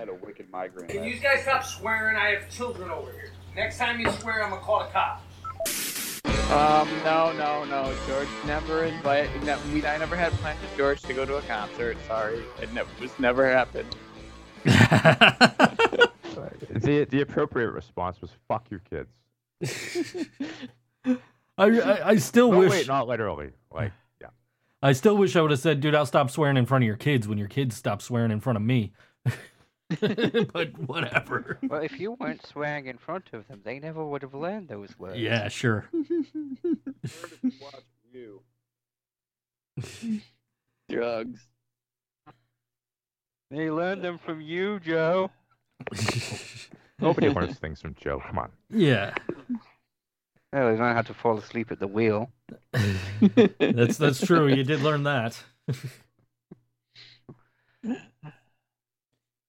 had a wicked migraine. Can you guys stop swearing? I have children over here. Next time you swear, I'm gonna call the cops. Um, no, no, no. George never invited. Ne- we, I never had plans with George to go to a concert. Sorry, it ne- was never happened. The the appropriate response was "fuck your kids." I, I, I still No, wish wait, not literally. Like, yeah. I still wish I would have said, dude, I'll stop swearing in front of your kids when your kids stop swearing in front of me. but whatever. Well, if you weren't swearing in front of them, they never would have learned those words. Yeah, sure. Watch you. Drugs. They learned them from you, Joe. Nobody learns things from Joe. Come on. yeah. Well, they learned how to fall asleep at the wheel. That's that's true. You did learn that.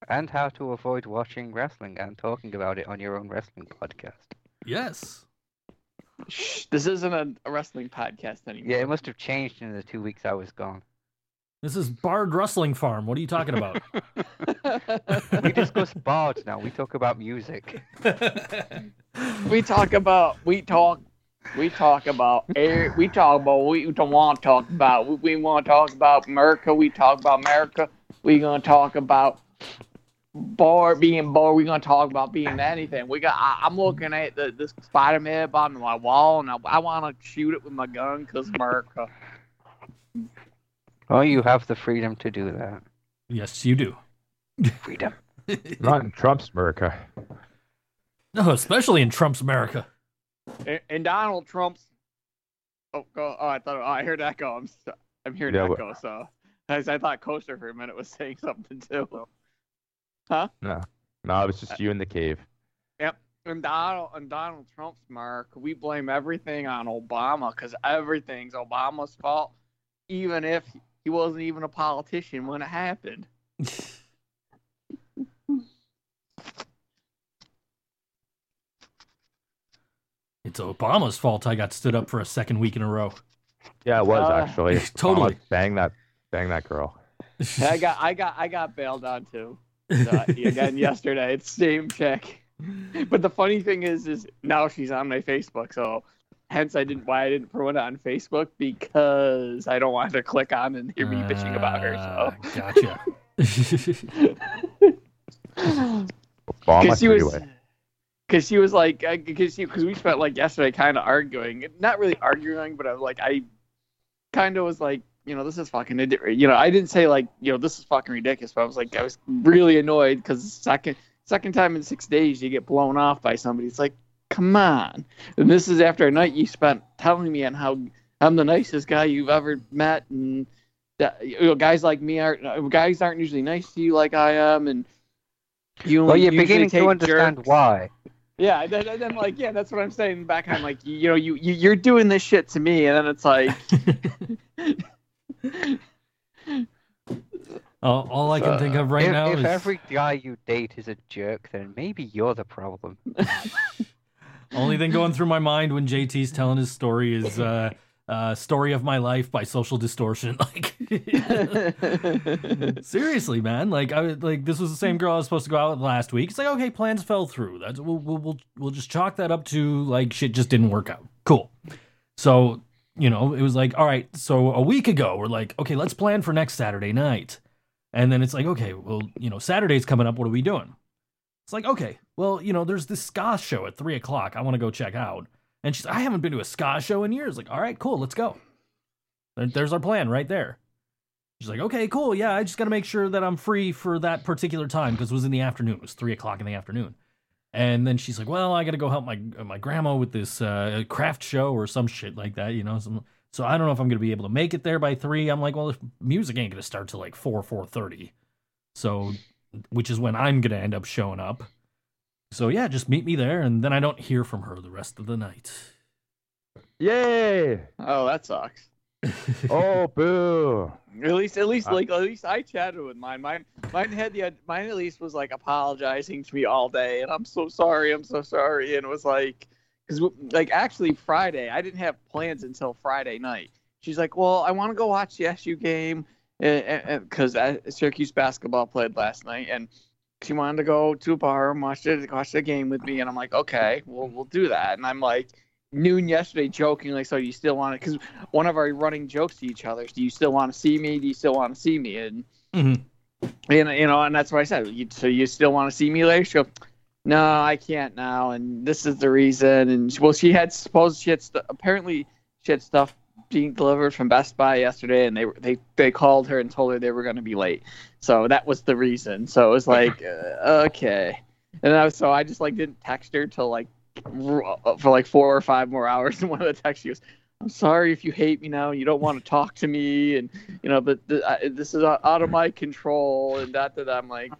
And how to avoid watching wrestling and talking about it on your own wrestling podcast. Yes. Shh, this isn't a, a wrestling podcast anymore. Yeah, it must have changed in the two weeks I was gone. This is Bard Wrestling Farm. What are you talking about? We discuss bards now. We talk about music. we talk about we talk we talk about air we talk about what we don't want to talk about we, we want to talk about america we talk about america we gonna talk about bored being bored we gonna talk about being anything we got I, i'm looking at the this spider-man on my wall and i, I want to shoot it with my gun because america Oh, you have the freedom to do that. yes, you do. Freedom. Not in Trump's America. No, especially in Trump's America. and, and donald trump's oh go oh i thought oh, i heard that go i'm, so- I'm hearing Yeah, that but- go so I, I thought Coaster for a minute was saying something too. No, no, it was just you in the cave. Yep. And Donald and Donald Trump's mark, we blame everything on Obama because everything's Obama's fault, even if he wasn't even a politician when it happened. It's Obama's fault I got stood up for a second week in a row. Yeah, it was Uh, actually. Totally. Obama Bang that, bang that girl. I got, I got, I got bailed on too. Uh, again yesterday, it's same chick. But the funny thing is, is now she's on my Facebook, so hence I didn't why I didn't put it on Facebook because I don't want her to click on and hear me bitching about her. Ah, So. Gotcha. Obama because she was three-way. because she was like because because we spent like yesterday kind of arguing not really arguing but i was like i kind of was like you know this is fucking you know i didn't say like you know this is fucking ridiculous but i was like i was really annoyed because second second time in six days you get blown off by somebody it's like come on and this is after a night you spent telling me on how i'm the nicest guy you've ever met and that you know guys like me aren't uh, guys aren't usually nice to you like i am and you Well, you're beginning to understand jerks. why. Yeah, then, then I'm like, yeah, that's what I'm saying. Back, I'm like, you, you know, you, you you're doing this shit to me, and then it's like, all, all I can think of right if, now if is every guy you date is a jerk, then maybe you're the problem. only thing going through my mind when JT's telling his story is uh, uh, "Story of My Life" by Social Distortion. Like, seriously, man. Like, I like this was the same girl I was supposed to go out with last week. It's like, okay, plans fell through. That's we'll we'll we'll, we'll just chalk that up to like shit just didn't work out. Cool. So you know, it was like, all right. So a week ago, we're like, okay, let's plan for next Saturday night. And then it's like, okay, well, you know, Saturday's coming up. What are we doing? It's like, okay, well, you know, there's this ska show at three o'clock. I want to go check out. And she's, I haven't been to a ska show in years. Like, all right, cool, let's go. There- There's our plan right there. She's like, okay, cool, yeah, I just got to make sure that I'm free for that particular time because it was in the afternoon. It was three o'clock in the afternoon. And then she's like, well, I got to go help my my grandma with this uh, craft show or some shit like that, you know. Some, so I don't know if I'm gonna be able to make it there by three. I'm like, well, if music ain't gonna start till like four, four thirty. So, which is when I'm gonna end up showing up. So yeah, just meet me there, and then I don't hear from her the rest of the night. Yay! oh, that sucks. Oh, boo! At least, at least, Uh, like, at least I chatted with mine. Mine, mine had the, mine at least was like apologizing to me all day, and I'm so sorry, I'm so sorry, and it was like, because like actually Friday, I didn't have plans until Friday night. She's like, well, I want to go watch the SU game, because Syracuse basketball played last night, and she wanted to go to a bar and watch the watch the game with me, and I'm like, okay, we'll we'll do that. And I'm like, noon yesterday, jokingly, so you still want to? Because one of our running jokes to each other is, do you still want to see me? Do you still want to see me? And Mhm. and you know, and that's what I said. You, so you still want to see me later? She goes, no, I can't now, and this is the reason. And well, she had supposed she had st- apparently she had stuff being delivered from Best Buy yesterday, and they they they called her and told her they were going to be late. So that was the reason. So it was like, uh, okay. And I was, so I just like didn't text her till like Uh, for like four or five more hours. And one of the texts she goes, "I'm sorry if you hate me now and you don't want to talk to me, and you know, but th- I, this is out of my control." And that that I'm like.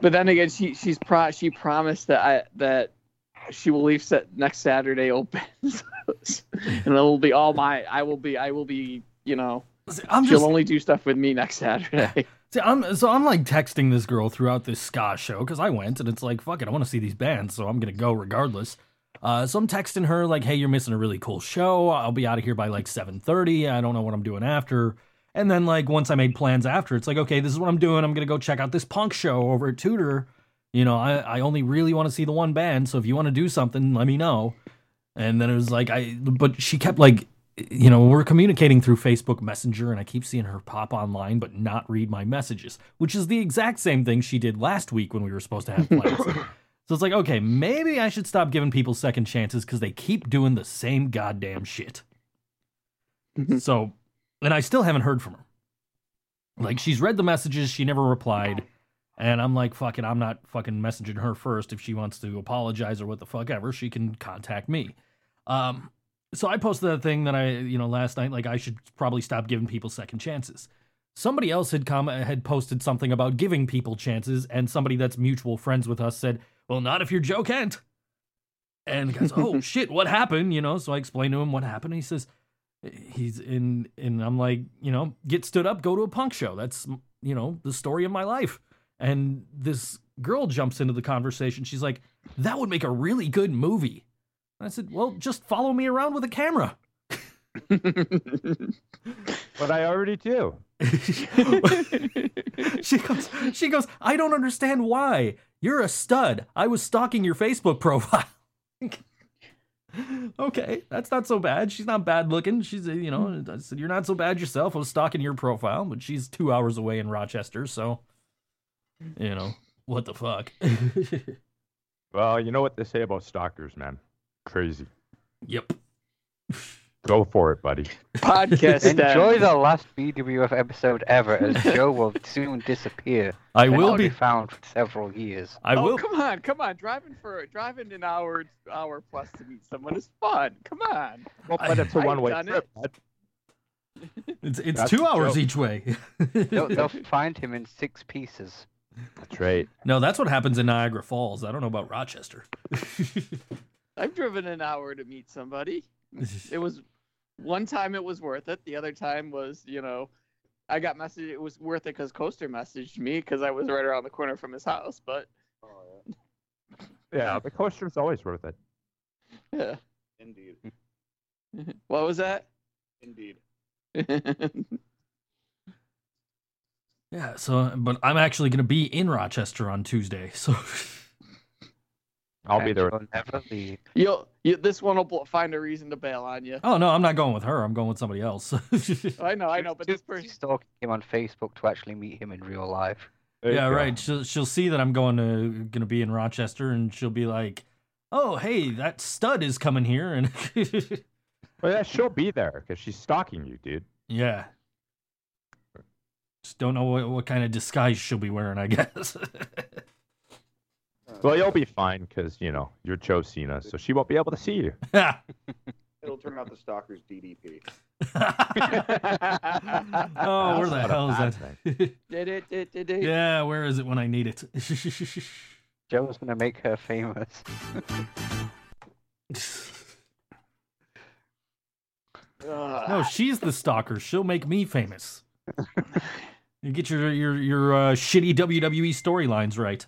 But then again, she she's pro she promised that I that she will leave set next Saturday opens, and it'll be all my. I will be. I will be. You know, I'm she'll just only do stuff with me next Saturday. see, I'm so I'm like texting this girl throughout this ska show because I went and it's like fuck it, I want to see these bands, so I'm gonna go regardless. Uh, so I'm texting her like, "Hey, you're missing a really cool show. I'll be out of here by like 7:30. I don't know what I'm doing after." And then like once I made plans after, it's like, okay, this is what I'm doing. I'm gonna go check out this punk show over at Tudor. You know, I I only really want to see the one band, so if you want to do something, let me know. And then it was like I, but she kept like, you know, we're communicating through Facebook Messenger, and I keep seeing her pop online but not read my messages, which is the exact same thing she did last week when we were supposed to have plans. so it's like, okay, maybe I should stop giving people second chances because they keep doing the same goddamn shit. so, and I still haven't heard from her. Like she's read the messages, she never replied. And I'm like, fuck it, I'm not fucking messaging her first. If she wants to apologize or what the fuck ever, she can contact me. Um, so I posted that thing that I, you know, last night, like I should probably stop giving people second chances. Somebody else had com- had posted something about giving people chances, and somebody that's mutual friends with us said, "Well, not if you're Joe Kent." And the guy's, "Oh shit, what happened?" You know, so I explained to him what happened. He says, "He's in," and I'm like, you know, get stood up, go to a punk show. That's you know the story of my life. And this girl jumps into the conversation. She's like, "That would make a really good movie." I said, "Well, just follow me around with a camera." But I already do. she goes, she goes, I don't understand why. You're a stud. I was stalking your Facebook profile. okay, that's not so bad. She's not bad looking. She's, you know, hmm. I said, you're not so bad yourself. I was stalking your profile, but she's two hours away in Rochester, so, you know, what the fuck? Well, you know what they say about stalkers, man. Crazy. yep. Go for it, buddy. Podcast. Enjoy the last BWF episode ever, as Joe will soon disappear. I and will be. found for several years. I oh, will. come on, come on! Driving for driving an hour, hour plus to meet someone is fun. Come on. Well, but it's a I've one-way trip. it. It's it's That's two hours joke. each way. They'll, they'll find him in six pieces. That's right. no, that's what happens in Niagara Falls. I don't know about Rochester. I've driven an hour to meet somebody. It was one time it was worth it. The other time was, you know, I got messaged. It was worth it because Coaster messaged me because I was right around the corner from his house. But Oh, Yeah, the coaster's always worth it. yeah, yeah. Indeed. what was that? Indeed. Yeah, so but I'm actually going to be in Rochester on Tuesday. So I'll be and there. you'll never leave. You'll, you, this one will find a reason to bail on you. Oh no, I'm not going with her. I'm going with somebody else. I know, I know, but this busy person. stalking him on Facebook to actually meet him in real life. There yeah, right. She'll she'll see that I'm going to going to be in Rochester and she'll be like, "Oh, hey, that stud is coming here." And Well, yeah, she'll be there because she's stalking you, dude. yeah. Just don't know what, what kind of disguise she'll be wearing, I guess. Well, you'll be fine because you know you're Joe Cena, so she won't be able to see you. It'll turn out the stalker's DDP. oh, where the That's not a hell is that? Yeah, where is it when I need it? Joe's gonna make her famous. No, she's the stalker. She'll make me famous. You get your your your uh, shitty WWE storylines right.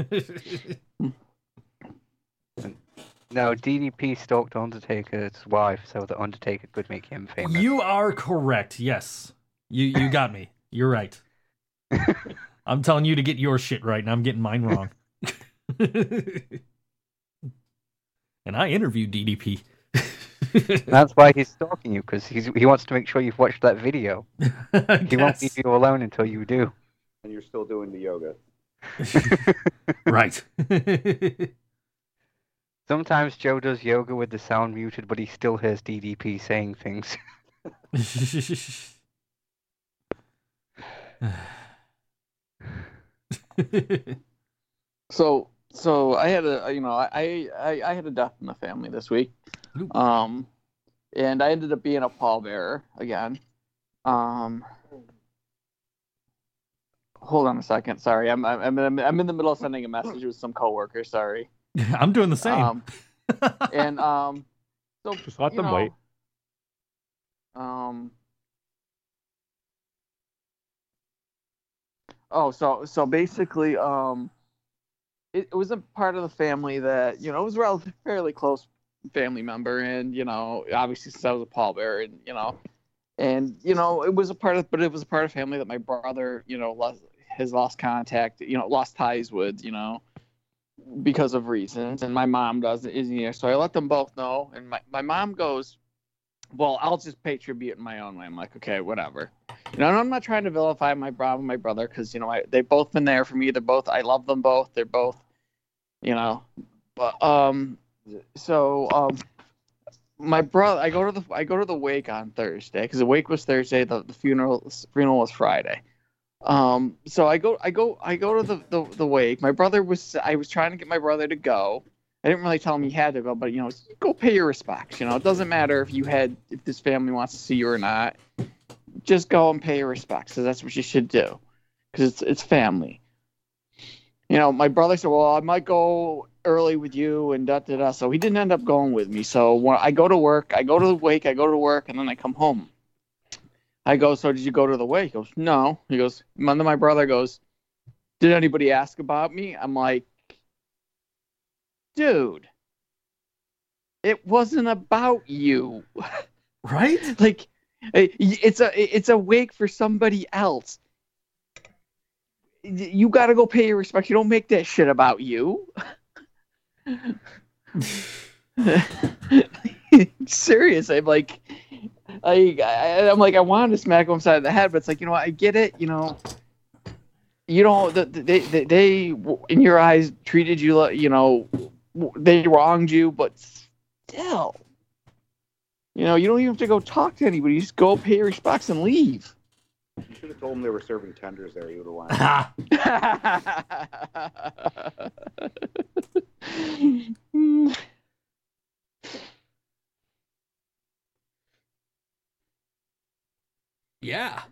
No, DDP stalked Undertaker's wife so that Undertaker could make him famous. you are correct. Yes, you you got me. You're right. I'm telling you to get your shit right, and I'm getting mine wrong. and I interviewed DDP. That's why he's stalking you because he's he wants to make sure you've watched that video. He won't leave you alone until you do. And you're still doing the yoga. right. Sometimes Joe does yoga with the sound muted, but he still hears DDP saying things. So so I had a you know I I, I had a death in the family this week, um, and I ended up being a pallbearer again. Um, hold on a second. Sorry, I'm I'm I'm I'm in the middle of sending a message with some coworkers. Sorry. I'm doing the same. Um, and um, so Just let them know, wait. Um. Oh, so so basically, um, it, it was a part of the family that you know it was a relatively fairly close family member, and you know obviously since I was a pallbearer, and you know, and you know it was a part of, but it was a part of family that my brother, you know, lost, has lost contact, you know, lost ties with, you know, because of reasons, and my mom doesn't, isn't here, so I let them both know, and my my mom goes, well, I'll just pay tribute in my own way. I'm like, okay, whatever. You know, and I'm not trying to vilify my brother and my brother because you know I, they've both been there for me. They're both I love them both. They're both, you know, but um, so um, my brother I go to the I go to the wake on Thursday because the wake was Thursday. The, the funeral funeral was Friday. Um, so I go I go I go to the, the the wake. My brother was I was trying to get my brother to go. I didn't really tell him he had to go, but you know, go pay your respects. You know, it doesn't matter if you had if this family wants to see you or not. Just go and pay your respects. So that's what you should do, because it's it's family. You know, my brother said, "Well, I might go early with you," and da da da. So he didn't end up going with me. So when I go to work, I go to the wake, I go to work, and then I come home. I go, "So did you go to the wake?" He goes, "No." He goes, and then my brother goes, "Did anybody ask about me?" I'm like, dude, it wasn't about you. right? like, eh, it's a it's a wake for somebody else. You got to go pay your respects. You don't make that shit about you. Serious, I'm like, I, I, I'm like, I wanted to smack him side of the head, but it's like, you know, what, I get it. You know, you know, the, the- they, they, they, in your eyes, treated you like, you know, they wronged you, but still, you know, you don't even have to go talk to anybody. You just go pay your respects and leave. You should have told him they were serving tenders there. You would have won. Yeah.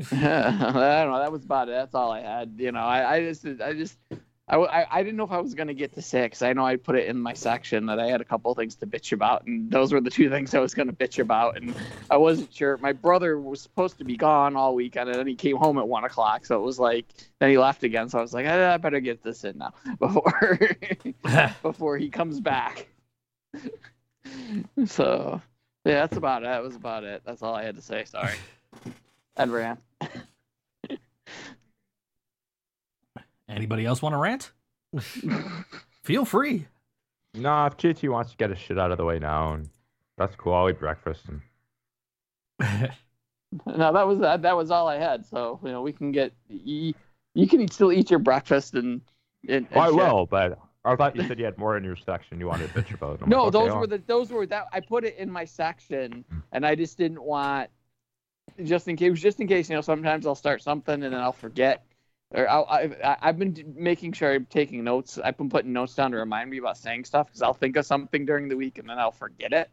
I don't know. That was about it. That's all I had. You know, I, I just, I just, I, I, I didn't know if I was gonna get to six. I know I put it in my section that I had a couple of things to bitch about, and those were the two things I was gonna bitch about, and I wasn't sure. My brother was supposed to be gone all weekend, and then he came home at one o'clock, so it was like, then he left again. So I was like, I, I better get this in now before, before he comes back. so, yeah, that's about it. That was about it. That's all I had to say. Sorry. Ed ran. Anybody else want to rant? Feel free. Nah, if JT wants to get his shit out of the way now, and that's cool. I'll eat breakfast. And No, that was that. That was all I had. So you know, we can get you. You can eat, still eat your breakfast and. and, and I shit. will, but I thought you said you had more in your section you wanted to bitch about. I'm No, like, okay, those I'll- were the those were that I put it in my section, hmm. and I just didn't want just in case just in case you know sometimes I'll start something and then I'll forget. Or I'll, I, I- I've been making sure I'm taking notes. I've been putting notes down to remind me about saying stuff because I'll think of something during the week and then I'll forget it.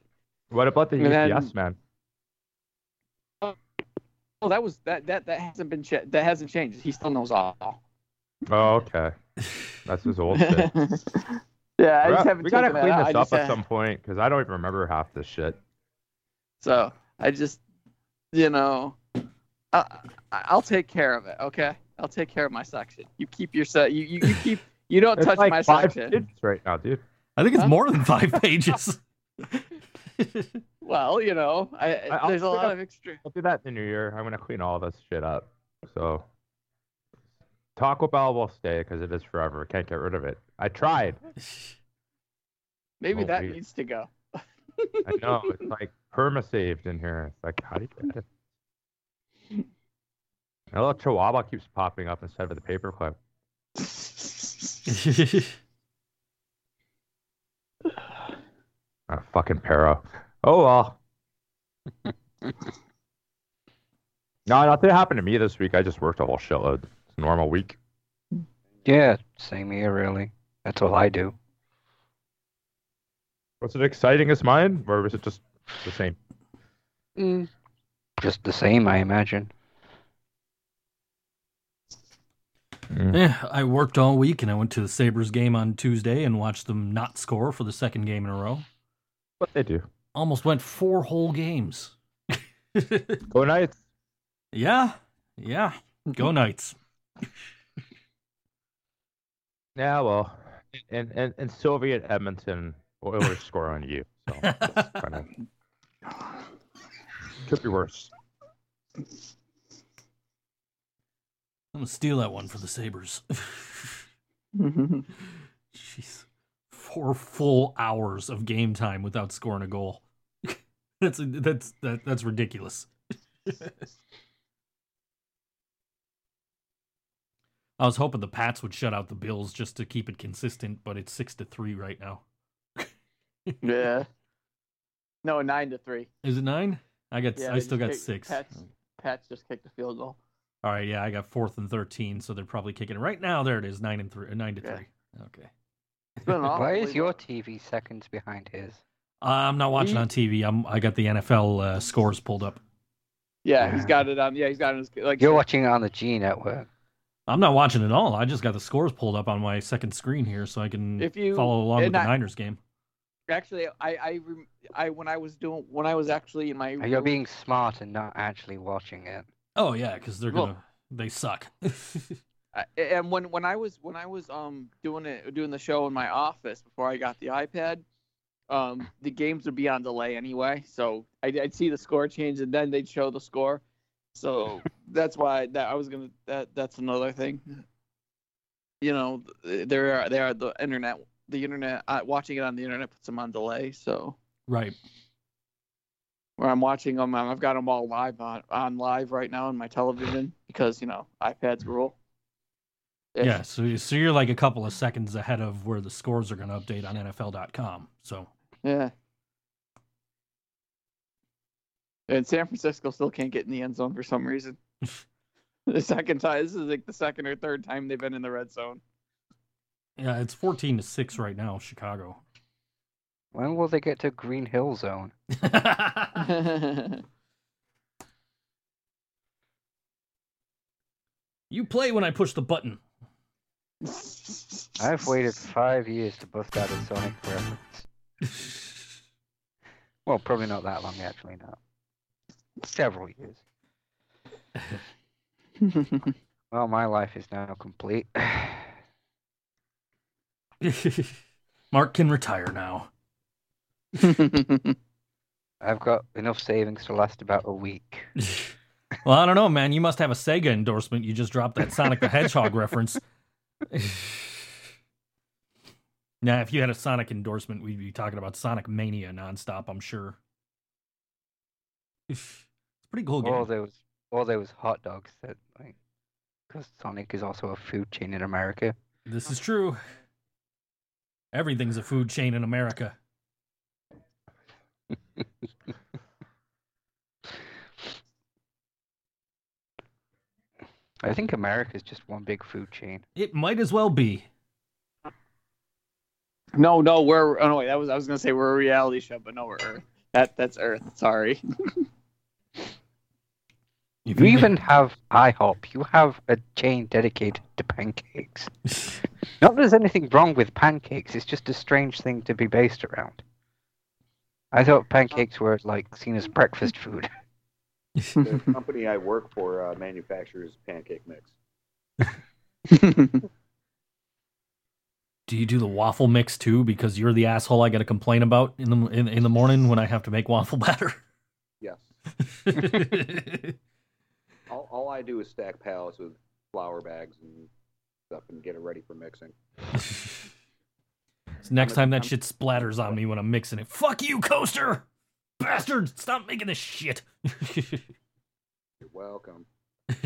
What about the And then- UPS man? Oh, that was that that that hasn't been ch- that hasn't changed. He still knows all. Oh, okay. That's his old shit. yeah, I we just haven't we gotta clean this up at some point because I don't even remember half this shit. So I just, you know, I, I- I'll take care of it. Okay, I'll take care of my section. You keep your set. You, you you keep. You don't It's touch like my five section. pages right now, dude. I think it's Huh? more than five pages. Well, you know, I, I- I'll there's a lot up- of extra. I'll do that in the new year. I'm gonna clean all this shit up. So Taco Bell will stay because it is forever. Can't get rid of it. I tried. Maybe Oh, that weird. needs to go. I know it's like perma saved in here. It's like how do you get it? A little chihuahua keeps popping up instead of the paperclip. Ah, fucking para. Oh well. no, nothing happened to me this week. I just worked a whole shitload. It's a normal week. Yeah, same here, really. That's all I do. Was it exciting as mine, or was it just the same? Mm. Just the same, I imagine. Mm. Yeah, I worked all week and I went to the Sabres game on Tuesday and watched them not score for the second game in a row. What they do? Almost went four whole games. Go Knights. yeah, yeah. Go Knights. Yeah, well, and and and Soviet Edmonton Oilers score on you, so that's kind of could be worse. I'm gonna steal that one for the Sabres. Jeez. Four full hours of game time without scoring a goal. that's that's that, that's ridiculous. I was hoping the Pats would shut out the Bills just to keep it consistent, but it's six to three right now. yeah. No, nine to three. Is it nine? I got Yeah, I still got kicked- six. Pats, Pats just kicked the field goal. All right, yeah, I got fourth and thirteen, so they're probably kicking it right now. There it is, nine and three, uh, nine to Yeah. three. Okay. It's been an awful Why is your TV seconds behind his? I'm not watching He- on TV. I'm I got the NFL uh, scores pulled up. Yeah, he's got it on. Yeah, he's got it. on his- Like You're watching it on the G network. I'm not watching at all. I just got the scores pulled up on my second screen here, so I can If you- follow along with and the Niners game. Actually, I, I, I, when I was doing, when I was actually in my, You're being smart and not actually watching it. Oh yeah, because they're gonna they suck. I- and when when I was when I was um doing it doing the show in my office before I got the iPad, um the games would be on delay anyway, so I'd, I'd see the score change and then they'd show the score, so that's why that I was gonna that that's another thing. You know, there are there are the internet the internet uh, watching it on the internet puts them on delay, so right. where I'm watching them, I've got them all live on on live right now on my television because you know iPads rule. If- Yeah. So so you're like a couple of seconds ahead of where the scores are gonna update on NFL.com. So Yeah. And San Francisco still can't get in the end zone for some reason. the second time, this is like the second or third time they've been in the red zone. Yeah, it's 14 to six right now, Chicago. When will they get to Green Hill Zone? you play when I push the button. I've waited five years to bust out a Sonic reference. Well, probably not that long, actually, no. Several years. Well, my life is now complete. Mark can retire now. I've got enough savings to last about a week. well, I don't know, man. You must have a Sega endorsement. You just dropped that Sonic the Hedgehog reference. now, if you had a Sonic endorsement, we'd be talking about Sonic Mania nonstop. I'm sure. It's a pretty cool game. Or there was, or there was hot dogs that, like, because Sonic is also a food chain in America. This is true. Everything's a food chain in America. I think America is just one big food chain. It might as well be. no, no, we're oh no wait, that was I was gonna say we're a reality show, but no, we're Earth. That that's Earth. Sorry. If You you even have IHOP. You have a chain dedicated to pancakes. Not that there's anything wrong with pancakes. It's just a strange thing to be based around. I thought pancakes were like seen as breakfast food. The company I work for uh, manufactures pancake mix. Do you do the waffle mix too? Because you're the asshole I got to complain about in the in, in the morning when I have to make waffle batter. Yes. All, all I do is stack pallets with flour bags and stuff and get it ready for mixing. So next time that shit splatters on me when I'm mixing it. Fuck you, coaster! Bastard! Stop making this shit. You're welcome.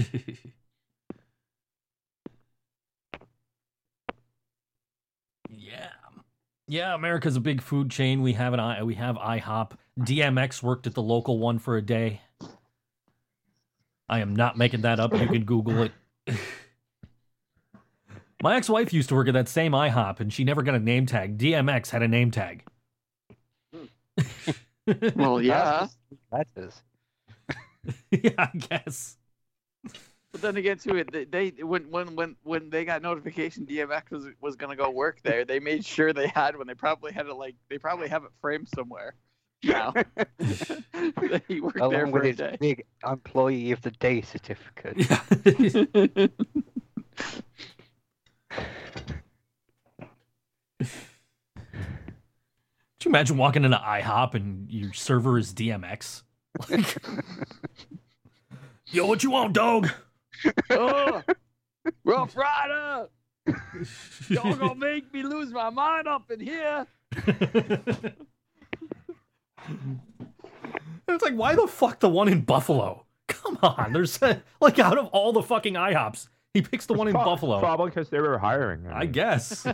yeah. Yeah, America's a big food chain. We have an I we have IHOP. DMX worked at the local one for a day. I am not making that up. You can Google it. My ex-wife used to work at that same IHOP, and she never got a name tag. DMX had a name tag. Hmm. Well, yeah. Letters. yeah, I guess. But then again, too, it they, they when when when when they got notification DMX was was gonna go work there, they made sure they had one. They probably had it like they probably have it framed somewhere. Now he worked there Along for with a his day. big employee of the day certificate. Yeah. Could you imagine walking into IHOP and your server is DMX? Like, Yo, what you want, dog? oh, Ruff Ryder, y'all gonna make me lose my mind up in here. it's like, why the fuck the one in Buffalo? Come on, there's like out of all the fucking IHOPs, he picks the one in Pro- Buffalo. Probably because they were hiring. I mean, guess.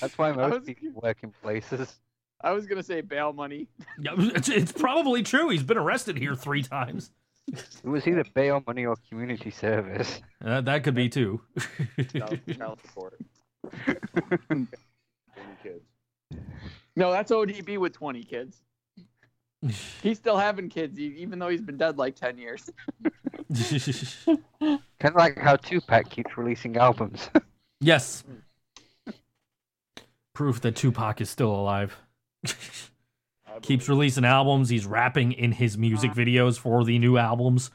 That's why I most was- people work in places. I was gonna say bail money. Yeah, it's, it's probably true. He's been arrested here three times. It was either bail money or community service. Uh, that could be too. Child, child support. Kids. No, that's ODB with 20 kids. He's still having kids, even though he's been dead like 10 years. Kind of like how Tupac keeps releasing albums. yes. Proof that Tupac is still alive. Keeps releasing albums. He's rapping in his music ah. videos for the new albums.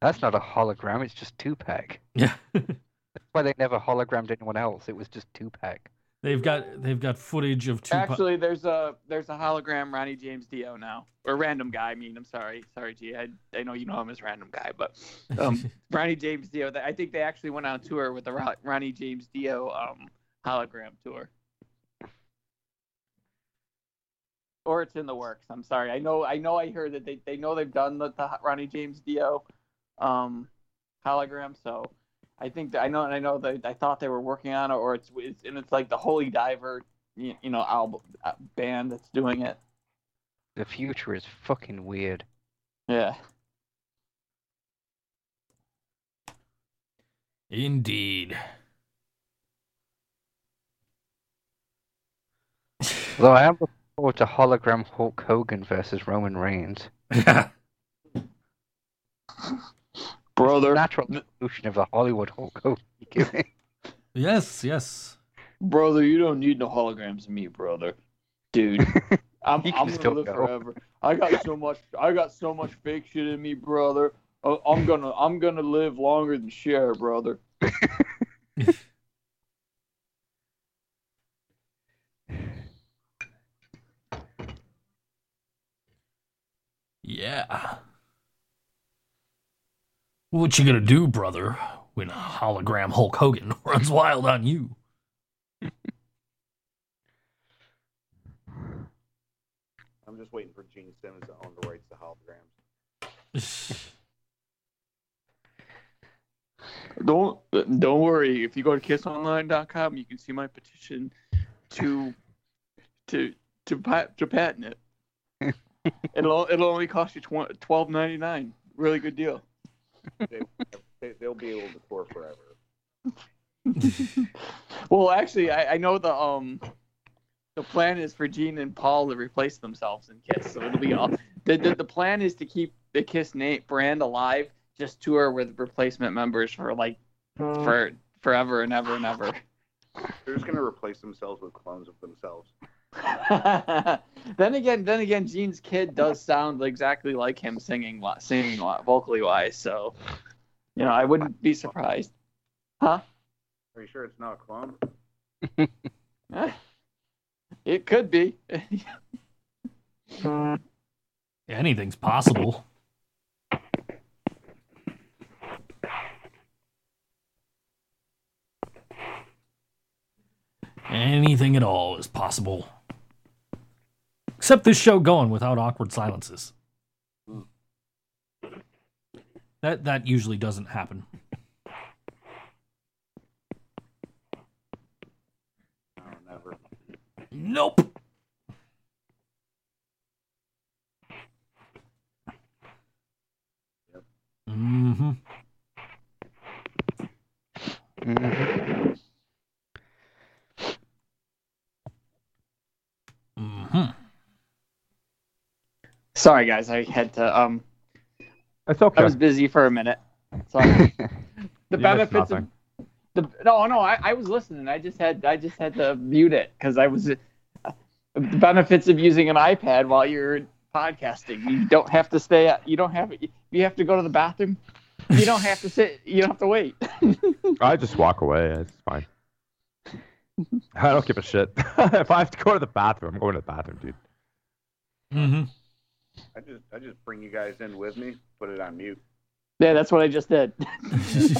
That's not a hologram, it's just Tupac. yeah. That's why they never hologrammed anyone else. It was just Tupac. They've got they've got footage of Tupac. Actually, there's a there's a hologram Ronnie James Dio now, or random guy. I mean, I'm sorry, sorry, G. I, I know you know him as random guy, but um, Ronnie James Dio. I think they actually went on tour with the Ronnie James Dio um, hologram tour. Or it's in the works. I'm sorry. I know. I know. I heard that they, they know they've done the, the Ronnie James Dio um, hologram. So I think that I know. I know that I thought they were working on it, or it's, it's and it's like the Holy Diver, you, you know, album uh, band that's doing it. The future is fucking weird. Yeah. Indeed. Though I am looking forward to hologram Hulk Hogan versus Roman Reigns. Brother, Natural evolution of the Hollywood Hulk Hogan. yes, yes. brother, you don't need no holograms of me, brother. Dude, I'm, I'm gonna live go. forever. I got so much. I got so much fake shit in me, brother. Uh, I'm gonna I'm gonna live longer than Cher, brother. Yeah. What you gonna do, brother, when hologram Hulk Hogan runs wild on you? I'm just waiting for Gene Simmons to own the rights to holograms. Don't don't worry. If you go to kissonline.com, you can see my petition to to to to patent it. it'll it'll only cost you twelve ninety nine. Really good deal. They, they, they'll be able to tour forever. Well, actually, I, I know the um the plan is for Gene and Paul to replace themselves in Kiss, so it'll be all. The, the, the plan is to keep the Kiss name brand alive, just tour with replacement members for like for forever and ever and ever. They're just gonna replace themselves with clones of themselves. then again, then again, Gene's kid does sound exactly like him singing, singing vocally wise. So, you know, I wouldn't be surprised. Huh? Are you sure it's not a clone? it could be. anything's possible. Anything at all is possible. Except this show going without awkward silences. That that usually doesn't happen. No, never. Nope. Mm-hmm. Mhm. Sorry, guys. I had to. Um, It's okay. I was busy for a minute. Sorry. the You benefits of the no, no. I, I was listening. I just had I just had to mute it because I was the benefits of using an iPad while you're podcasting. You don't have to stay. At, you don't have. You have to go to the bathroom. You don't have to sit. You don't have to wait. I just walk away. It's fine. I don't give a shit. if I have to go to the bathroom, I'm going to the bathroom, dude. Mm-hmm. I just I just bring you guys in with me, put it on mute. Yeah, that's what I just did.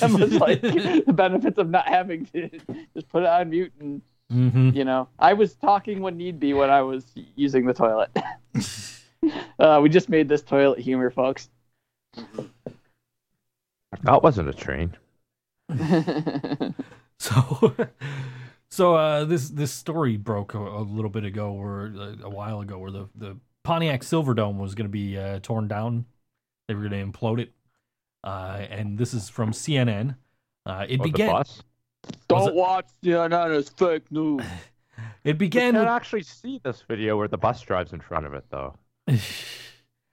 I was like the benefits of not having to just put it on mute and Mm-hmm. you know I was talking when need be when I was using the toilet. uh, we just made this toilet humor, folks. That wasn't a train. So, so uh, this this story broke a, a little bit ago, or a, a while ago, where the the Pontiac Silverdome was going to be uh, torn down. They were going to implode it, uh, and this is from CNN. Uh, it Oh, the began. bus? Was Don't it- watch CNN as fake news. It You began. can't With, actually see this video where the bus drives in front of it, though.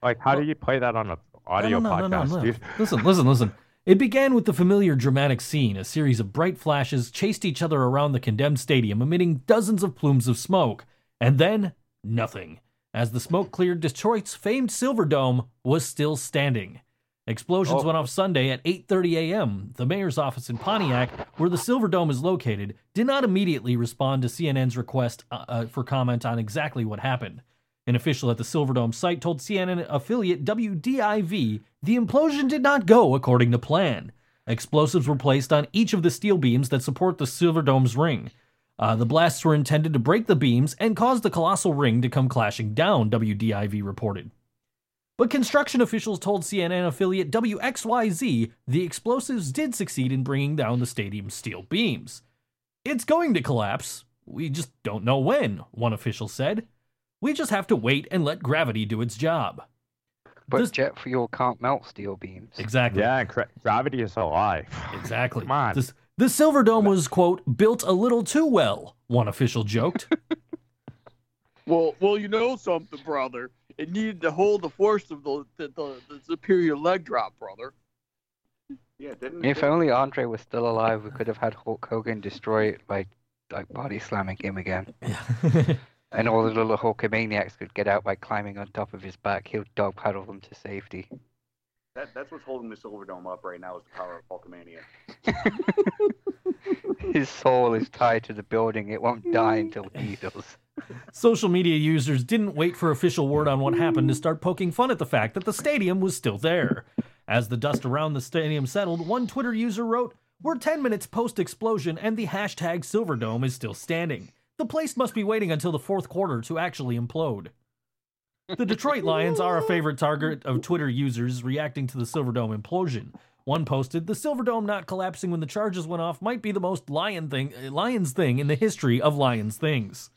Like, how do you play that on an audio no, no, no, podcast, no, no. Listen, listen, listen. It began with the familiar dramatic scene. A series of bright flashes chased each other around the condemned stadium, emitting dozens of plumes of smoke. And then, nothing. As the smoke cleared, Detroit's famed Silverdome was still standing. Explosions Oh. went off Sunday at 8:30 a.m. The mayor's office in Pontiac, where the Silverdome is located, did not immediately respond to CNN's request uh, uh, for comment on exactly what happened. An official at the Silverdome site told CNN affiliate WDIV the implosion did not go according to plan. Explosives were placed on each of the steel beams that support the Silverdome's ring. Uh, the blasts were intended to break the beams and cause the colossal ring to come clashing down, WDIV reported. But construction officials told CNN affiliate WXYZ the explosives did succeed in bringing down the stadium's steel beams. It's going to collapse. We just don't know when, one official said. We just have to wait and let gravity do its job. But This- jet fuel can't melt steel beams. Exactly. Yeah, and gravity is alive. Exactly. Come on. This, the Silverdome was, quote, built a little too well, one official joked. Well, well, you know something, brother. It needed to hold the force of the the, the, the superior leg drop, brother. Yeah, didn't. If didn't- only Andre was still alive, we could have had Hulk Hogan destroy it by like body slamming him again. Yeah. And all the little Hulkamaniacs could get out by climbing on top of his back. He'll dog paddle them to safety. That, that's what's holding the Silverdome up right now is the power of Hulkamania. His soul is tied to the building. It won't die until he does. Social media users didn't wait for official word on what happened to start poking fun at the fact that the stadium was still there. As the dust around the stadium settled, one Twitter user wrote, We're 10 minutes post explosion and the hashtag Silverdome is still standing. The place must be waiting until the fourth quarter to actually implode. The Detroit Lions are a favorite target of Twitter users reacting to the Silverdome implosion. One posted, "The Silverdome not collapsing when the charges went off might be the most lion thing, Lions thing in the history of Lions things."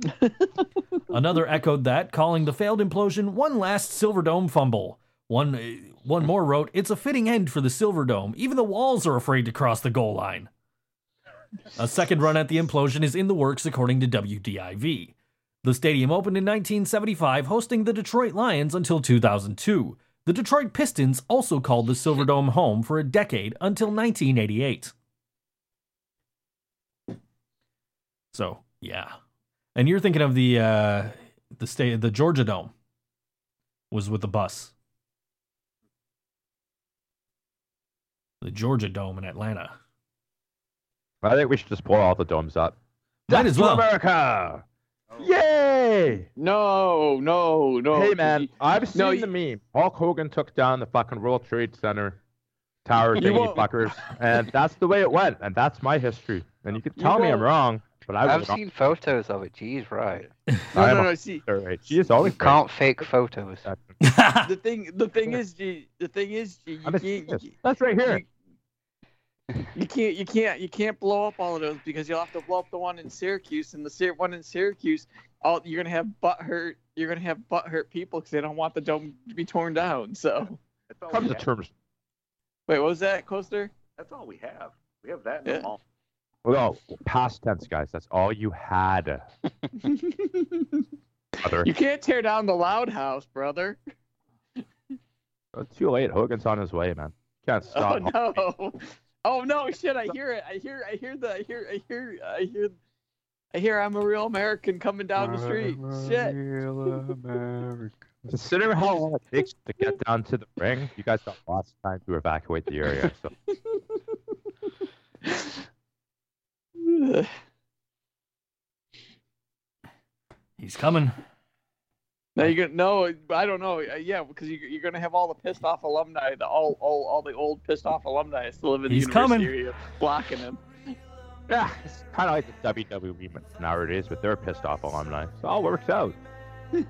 Another echoed that, calling the failed implosion one last Silverdome fumble. One, one more wrote, "It's a fitting end for the Silverdome. Even the walls are afraid to cross the goal line." A second run at the implosion is in the works, according to WDIV. The stadium opened in 1975, hosting the Detroit Lions until 2002. The Detroit Pistons also called the Silverdome home for a decade until 1988. So, yeah. And you're thinking of the uh the state the Georgia Dome was with the bus. The Georgia Dome in Atlanta. I think we should just blow all the domes up. As to well. America! Oh. Yay! No, no, no. hey man, I've seen no, the meme. Hulk Hogan took down the fucking World Trade Center tower You thingy fuckers, and that's the way it went, and that's my history. And you can You tell me I'm wrong. but I I've will seen photos of it. Geez, right. No, I am no, a- no. See, her right. She is always You can't fake photos. the thing, the thing is, G, the thing is, G, you I'm a can't, you, That's right here. You can't, you can't, you can't blow up all of those because you'll have to blow up the one in Syracuse, and the one in Syracuse, all you're gonna have butt hurt. You're gonna have butt hurt people because they don't want the dome to be torn down. So, That's Comes to terms. wait, what was that, Coaster? That's all we have. We have that in Yeah. the mall. Well, past tense, guys. That's all you had. Brother. you can't tear down the loud house, brother. Oh, too late. Hogan's on his way, man. Can't stop. Oh stop. no! Oh no! Shit! I hear it! I hear! I hear the! I hear! I hear! I hear! I hear! I'm a real American coming down the street. Shit! Considering how long it takes to get down to the ring, you guys got lots of time to evacuate the area. So He's coming. No, you're gonna no. I don't know. Uh, Yeah, because you, you're gonna have all the pissed off alumni, the all all all the old pissed off alumni still live in the He's university coming. area, blocking him. yeah, it's kind of like the WWE nowadays with their pissed off alumni. So it all works out.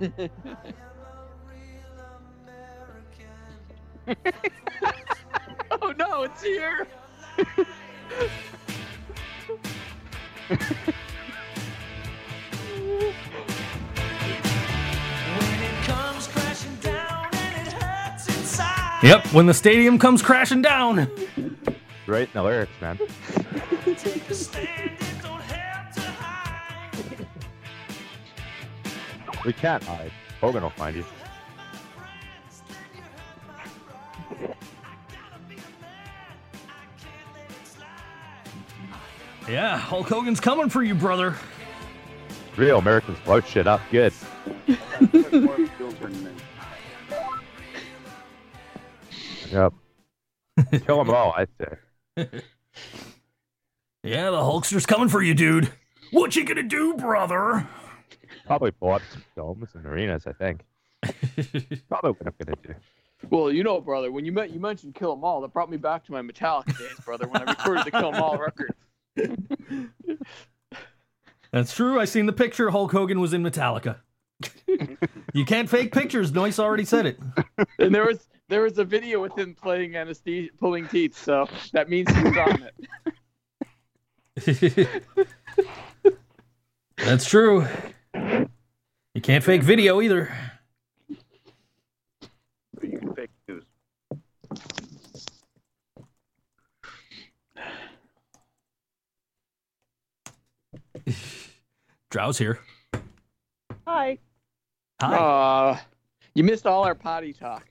oh no! It's here. Yep, when the stadium comes crashing down. Right in the lyrics, man. We can't hide. Hogan will find you. Yeah, Hulk Hogan's coming for you, brother. Real Americans blow shit up good. Yep. Kill them all, I'd say. Yeah, the Hulkster's coming for you, dude. What you gonna do, brother? Probably blow up some domes and arenas, I think. Probably what I'm gonna do. Well, you know, brother, when you met you mentioned Kill 'Em All, that brought me back to my Metallica days, brother. When I recorded the Kill 'Em All record. That's true. I seen the picture. Hulk Hogan was in Metallica. you can't fake pictures. Noise already said it. And there was there was a video with him playing anesthesia, pulling teeth, so that means he was on it. That's true. You can't fake video either. But you can fake news. Drow's here. Hi. Hi. Uh, you missed all our potty talk.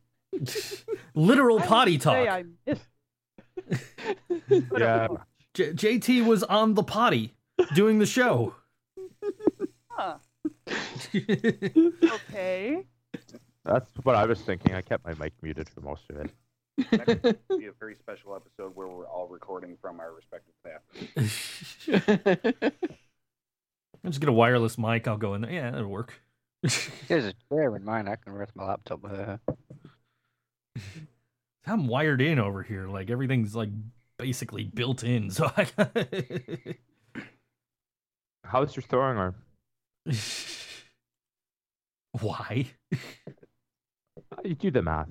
Literal I potty talk. I missed. Yeah. uh, J- JT was on the potty doing the show. huh, okay. That's what I was thinking. I kept my mic muted for most of it. Next week will be a very special episode where we're all recording from our respective bathrooms. I'll just get a wireless mic. I'll go in there. Yeah, that'll work. There's a chair in mine. I can rest my laptop with her. I'm wired in over here. Like everything's like basically built in. So I. How's your throwing arm? Why? Uh, you do the math.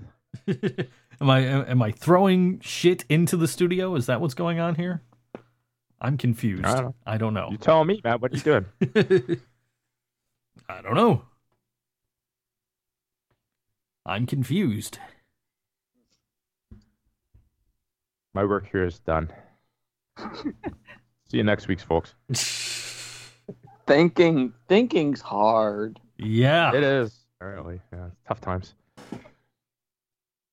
am I am I throwing shit into the studio? Is that what's going on here? I'm confused. I don't know. I don't know. You tell me, man. What are you doing? I don't know. I'm confused. My work here is done. See you next week, folks. Thinking, thinking's hard. Yeah. It is apparently. Yeah, tough times.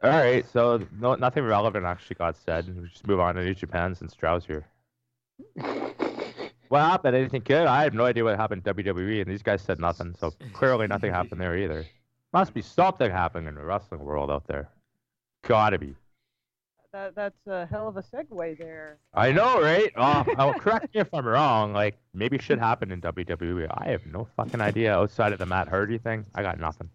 All right, so no, nothing relevant actually got said. We just move on to New Japan since Strauss here. What happened? Anything good? I have no idea what happened in WWE, and these guys said nothing. So clearly, nothing happened there either. Must be something happening in the wrestling world out there. Gotta be. That, that's a hell of a segue there. I know, right? Oh, oh, correct me if I'm wrong. Like maybe shit happened in WWE. I have no fucking idea outside of the Matt Hardy thing. I got nothing.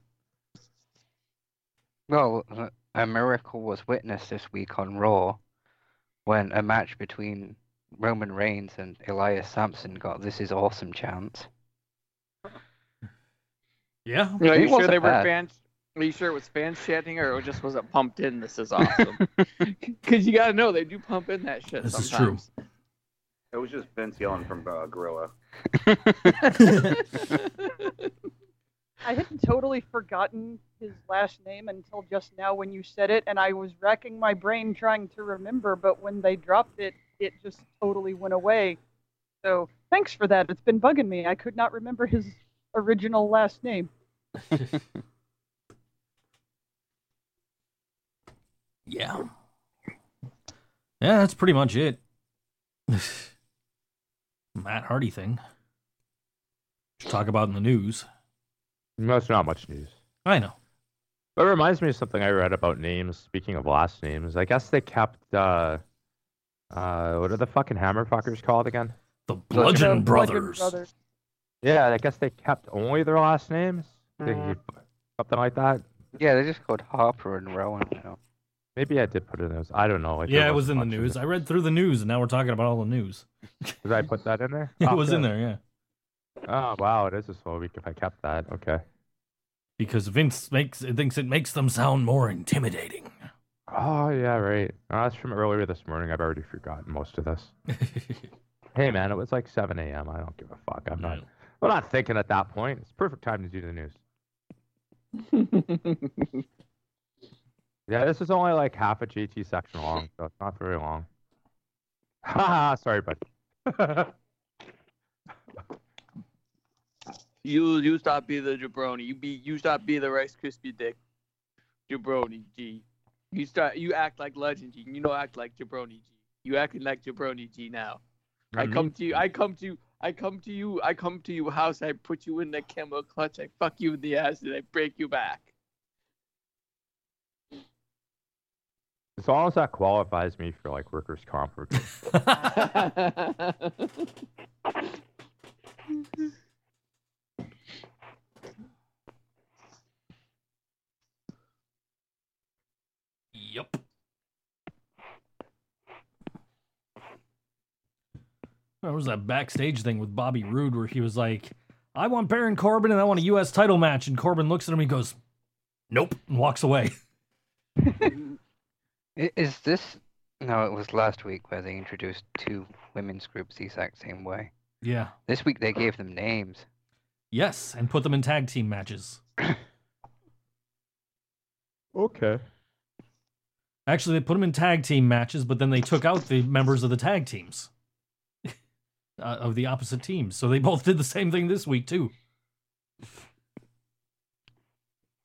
Well, uh, a miracle was witnessed this week on Raw when a match between Roman Reigns and Elias Samson got "This is awesome" chance. Yeah. Are you sure wasn't they were fans? Are you sure it was fans chanting, or it just wasn't pumped in? This is awesome. Because you gotta know they do pump in that shit. This is true. It was just Vince yelling from uh, Gorilla. I had totally forgotten his last name until just now when you said it, and I was racking my brain trying to remember, but when they dropped it, it just totally went away. So thanks for that. It's been bugging me. I could not remember his original last name. Yeah. Yeah, that's pretty much it. Matt Hardy thing. To talk about in the news. That's not much news. I know. But it reminds me of something I read about names. Speaking of last names, I guess they kept uh, uh, what are the fucking hammer fuckers called again? The The Bludgeon Bludgeon Brothers. Brothers. Yeah, I guess they kept only their last names. Mm. something like that. Yeah, they're just called Harper and Rowan now. Maybe I did put it in those. I don't know. Like, Yeah, there it was in the much news. I read through the news, and now we're talking about all the news. Did I put that in there? It Oh, was in there, yeah. Oh wow, it is a slow week if I kept that. Okay. Because Vince makes thinks it makes them sound more intimidating. Oh yeah, right. That's from earlier this morning. I've already forgotten most of this. Hey man, it was like 7 a.m. I don't give a fuck. I'm not. I'm not thinking at that point. It's perfect time to do the news. Yeah, this is only like half a GT section long, so it's not very long. Haha, sorry, bud. You you stop being the jabroni. You be you stop being the Rice Krispie dick. Jabroni G. You start you act like Legend G. You don't act like Jabroni G. You acting like Jabroni G now. I I'm come to you. I come to. You. I come to you. I come to your house. I put you in the camel clutch. I fuck you in the ass and I break you back. As long as that qualifies me for like workers' comp. or- Yep. There was that backstage thing with Bobby Roode where he was like, I want Baron Corbin and I want a U.S. title match. And Corbin looks at him and he goes, Nope, and walks away. I- Is this? No, it was last week where they introduced two women's groups the exact same way. Yeah. This week they gave them names. Yes, and put them in tag team matches. okay. Actually, they put them in tag team matches, but then they took out the members of the tag teams uh, of the opposite teams. So they both did the same thing this week, too.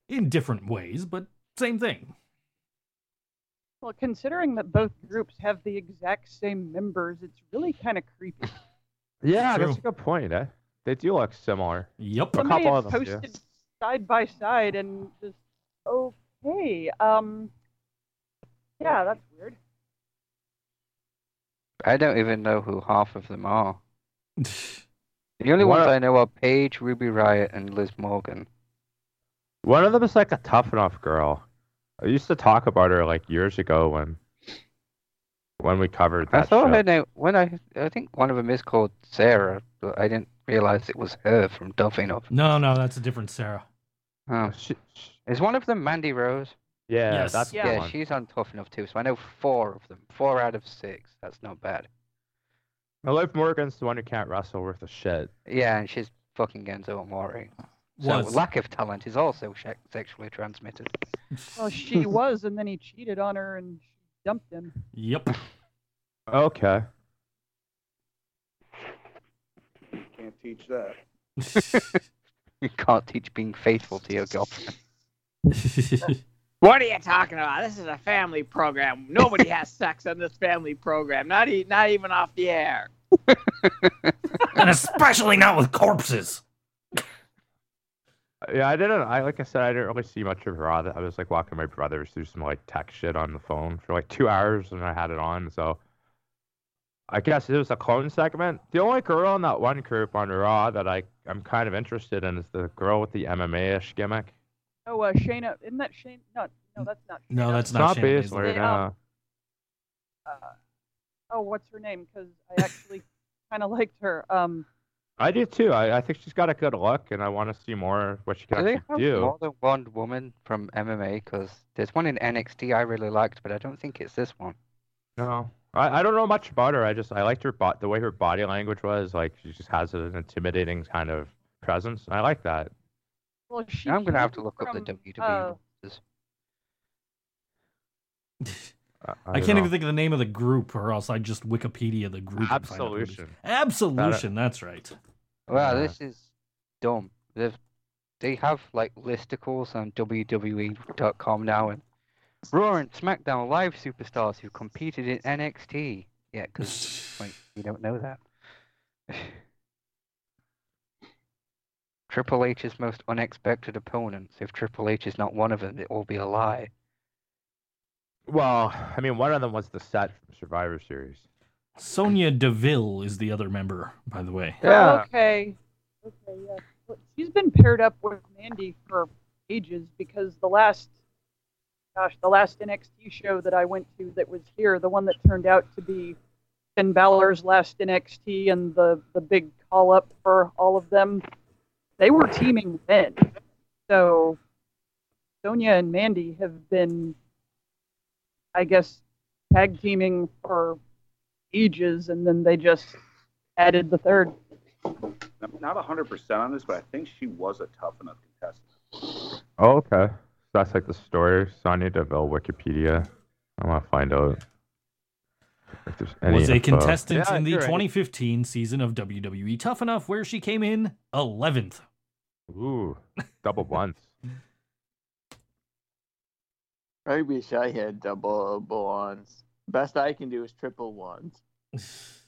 In different ways, but same thing. Well, considering that both groups have the exact same members, it's really kind of creepy. Yeah, True. that's a good point. Eh? They do look similar. Yep. A couple had of them, yeah. posted side by side and just okay. Um, yeah, that's weird. I don't even know who half of them are. The only What- ones I know are Paige, Ruby Riott, and Liv Morgan. One of them is like a tough enough girl. I used to talk about her like years ago when when we covered that. I that thought show. her name. When I, I think one of them is called Sarah, but I didn't realize it was her from Tough Enough. no, no, that's a different Sarah. Oh. oh, She- she- is one of them Mandy Rose? yeah, Yes. that's Yeah. Yeah, one. she's on Tough Enough too. So I know four of them. Four out of six. That's not bad. Now, Liv Morgan's the one who can't wrestle worth a shit. Yeah, and she's fucking Enzo Amore. So Was. lack of talent is also se- sexually transmitted. Well, she was, and then he cheated on her and she dumped him. Yep. Okay. You can't teach that. You can't teach being faithful to your girlfriend. What are you talking about? This is a family program. Nobody has sex on this family program. Not e- not even off the air. and especially not with corpses. Yeah, I didn't. I like I said, I didn't really see much of Raw. I was like walking my brothers through some like tech shit on the phone for like two hours, and I had it on. So I guess it was a clone segment. The only girl in that one group on Raw that I I'm kind of interested in is the girl with the MMA-ish gimmick. Oh, uh, Shayna, isn't that Shane? No, no, that's not. No, Shayna. that's It's not not Shayna Baszler, Baszler. No. Uh, oh, what's her name? Because I actually kind of liked her. Um, I do too. I, I think she's got a good look, and I want to see more what she can Do they have do. more than one woman from MMA? Because there's one in NXT I really liked, but I don't think it's this one. No, I, I don't know much about her. I just I liked her bot the way her body language was. Like she just has an intimidating kind of presence. I like that. well, she I'm gonna have to came look up the from, WWE. uh, rosters. I, I, can't know. even think of the name of the group, or else I'd just Wikipedia the group. and find out who it is. Absolution. Absolution. That's right. Well, Yeah. this is dumb. They've they have like listicles on WWE.com now, and Raw and SmackDown live superstars who competed in NXT. Yeah, because like you don't know that. Triple H's most unexpected opponents. If Triple H is not one of them, it will be a lie. Well, I mean, one of them was the set from Survivor Series. Sonya Deville is the other member, by the way. Yeah. Okay. Okay, yeah. Well, She's been paired up with Mandy for ages because the last, gosh, the last NXT show that I went to that was here, the one that turned out to be Finn Balor's last NXT and the, the big call up for all of them, they were teaming then. So Sonia and Mandy have been, I guess, tag teaming for ages, and then they just added the third. I'm not 100% on this, but I think she was a tough enough contestant. Oh, okay. So that's like the story. Sonya Deville, Wikipedia. I want to find out. if there's any was a info. contestant Yeah, in the right. 2015 season of WWE Tough Enough, where she came in 11th. Ooh, double blunts. I wish I had double ones. Best I can do is triple ones.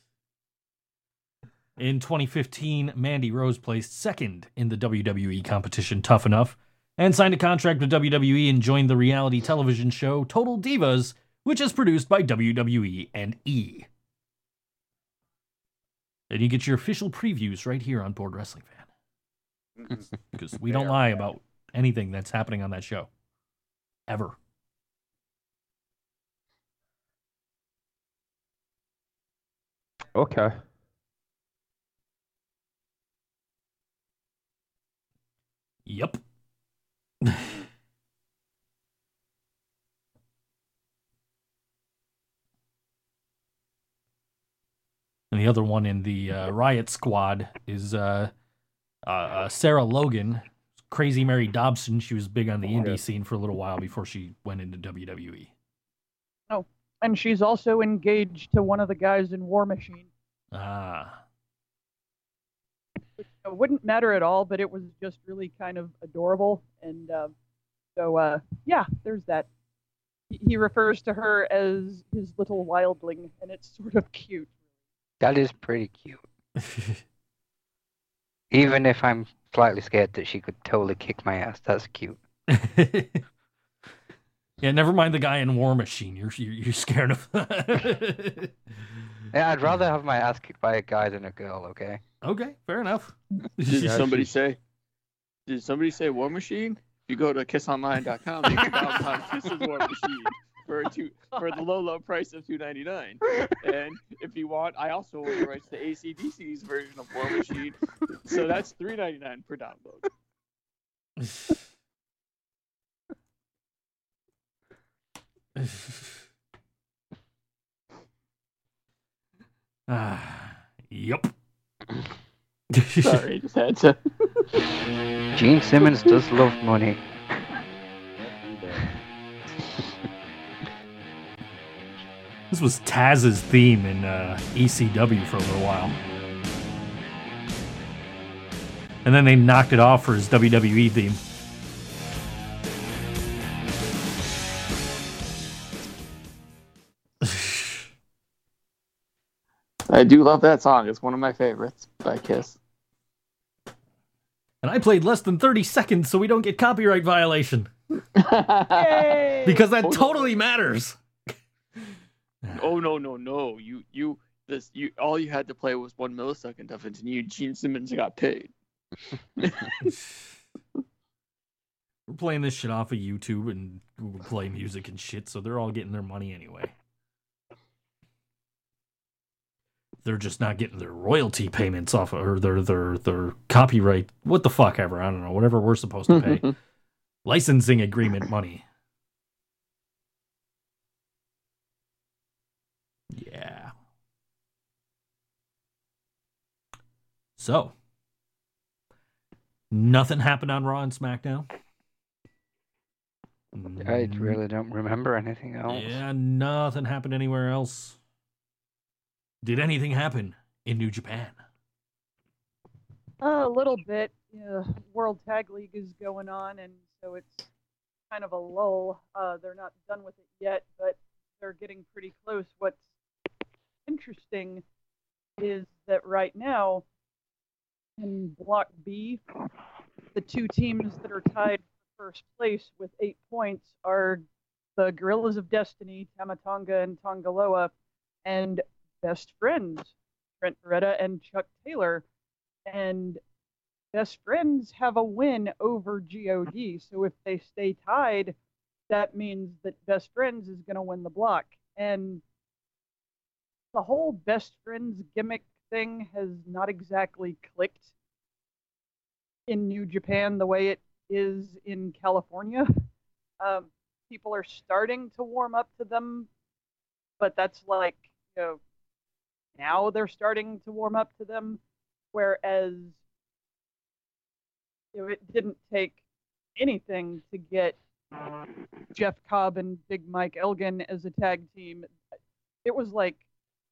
In 2015, Mandy Rose placed second in the WWE competition Tough Enough and signed a contract with WWE and joined the reality television show Total Divas, which is produced by WWE and E. And you get your official previews right here on Board Wrestling Fan because we don't lie about anything that's happening on that show. Ever. Okay. Yep. and the other one in the uh, Riot Squad is uh, uh, uh, Sarah Logan, Crazy Mary Dobson. She was big on the indie scene for a little while before she went into WWE. WWE. And she's also engaged to one of the guys in War Machine. Ah. It wouldn't matter at all, but it was just really kind of adorable. And uh, so, uh, yeah, there's that. He- He refers to her as his little wildling, and it's sort of cute. That is pretty cute. Even if I'm slightly scared that she could totally kick my ass, that's cute. yeah, never mind the guy in War Machine. You're you're, you're scared of. Yeah, I'd rather have my ass kicked by a guy than a girl, okay? okay, fair enough. Did Yeah, somebody she's- say? Did somebody say War Machine? If you go to kissonline.com, you can download Kiss's War Machine for two for the low low price of two ninety nine. And if you want, I also own the rights to ACDC's version of War Machine, so that's three ninety nine per download. Ah, yep. Sorry, just had to. Gene Simmons does love money. This was Taz's theme in uh, ECW for a little while. And then they knocked it off for his WWE theme. I do love that song. It's one of my favorites by Kiss. And I played less than 30 seconds so we don't get copyright violation. Yay! Because that Oh, no. totally matters. oh no no no! You you this you all you had to play was one millisecond of it, and you Gene Simmons got paid. We're playing this shit off of YouTube and Google Play Music and shit, so they're all getting their money anyway. They're just not getting their royalty payments off or their their their copyright what the fuck ever I don't know whatever we're supposed to pay licensing agreement money. Yeah. So, nothing happened on Raw and SmackDown. I mm-hmm. really don't remember anything else. Yeah, nothing happened anywhere else. Did anything happen in New Japan? Uh, a little bit. World Tag League is going on, and so it's kind of a lull. Uh, they're not done with it yet, but they're getting pretty close. What's interesting is that right now, in Block B, the two teams that are tied for first place with eight points are the Guerrillas of Destiny, Tama Tonga and Tanga Loa, and best friends, Trent Beretta and Chuck Taylor. And best friends have a win over God. So if they stay tied, that means that best friends is going to win the block. And the whole best friends gimmick thing has not exactly clicked in New Japan the way it is in California. Um, people are starting to warm up to them, but that's like, you know, now they're starting to warm up to them, whereas you know, it didn't take anything to get Jeff Cobb and Big Mike Elgin as a tag team. It was like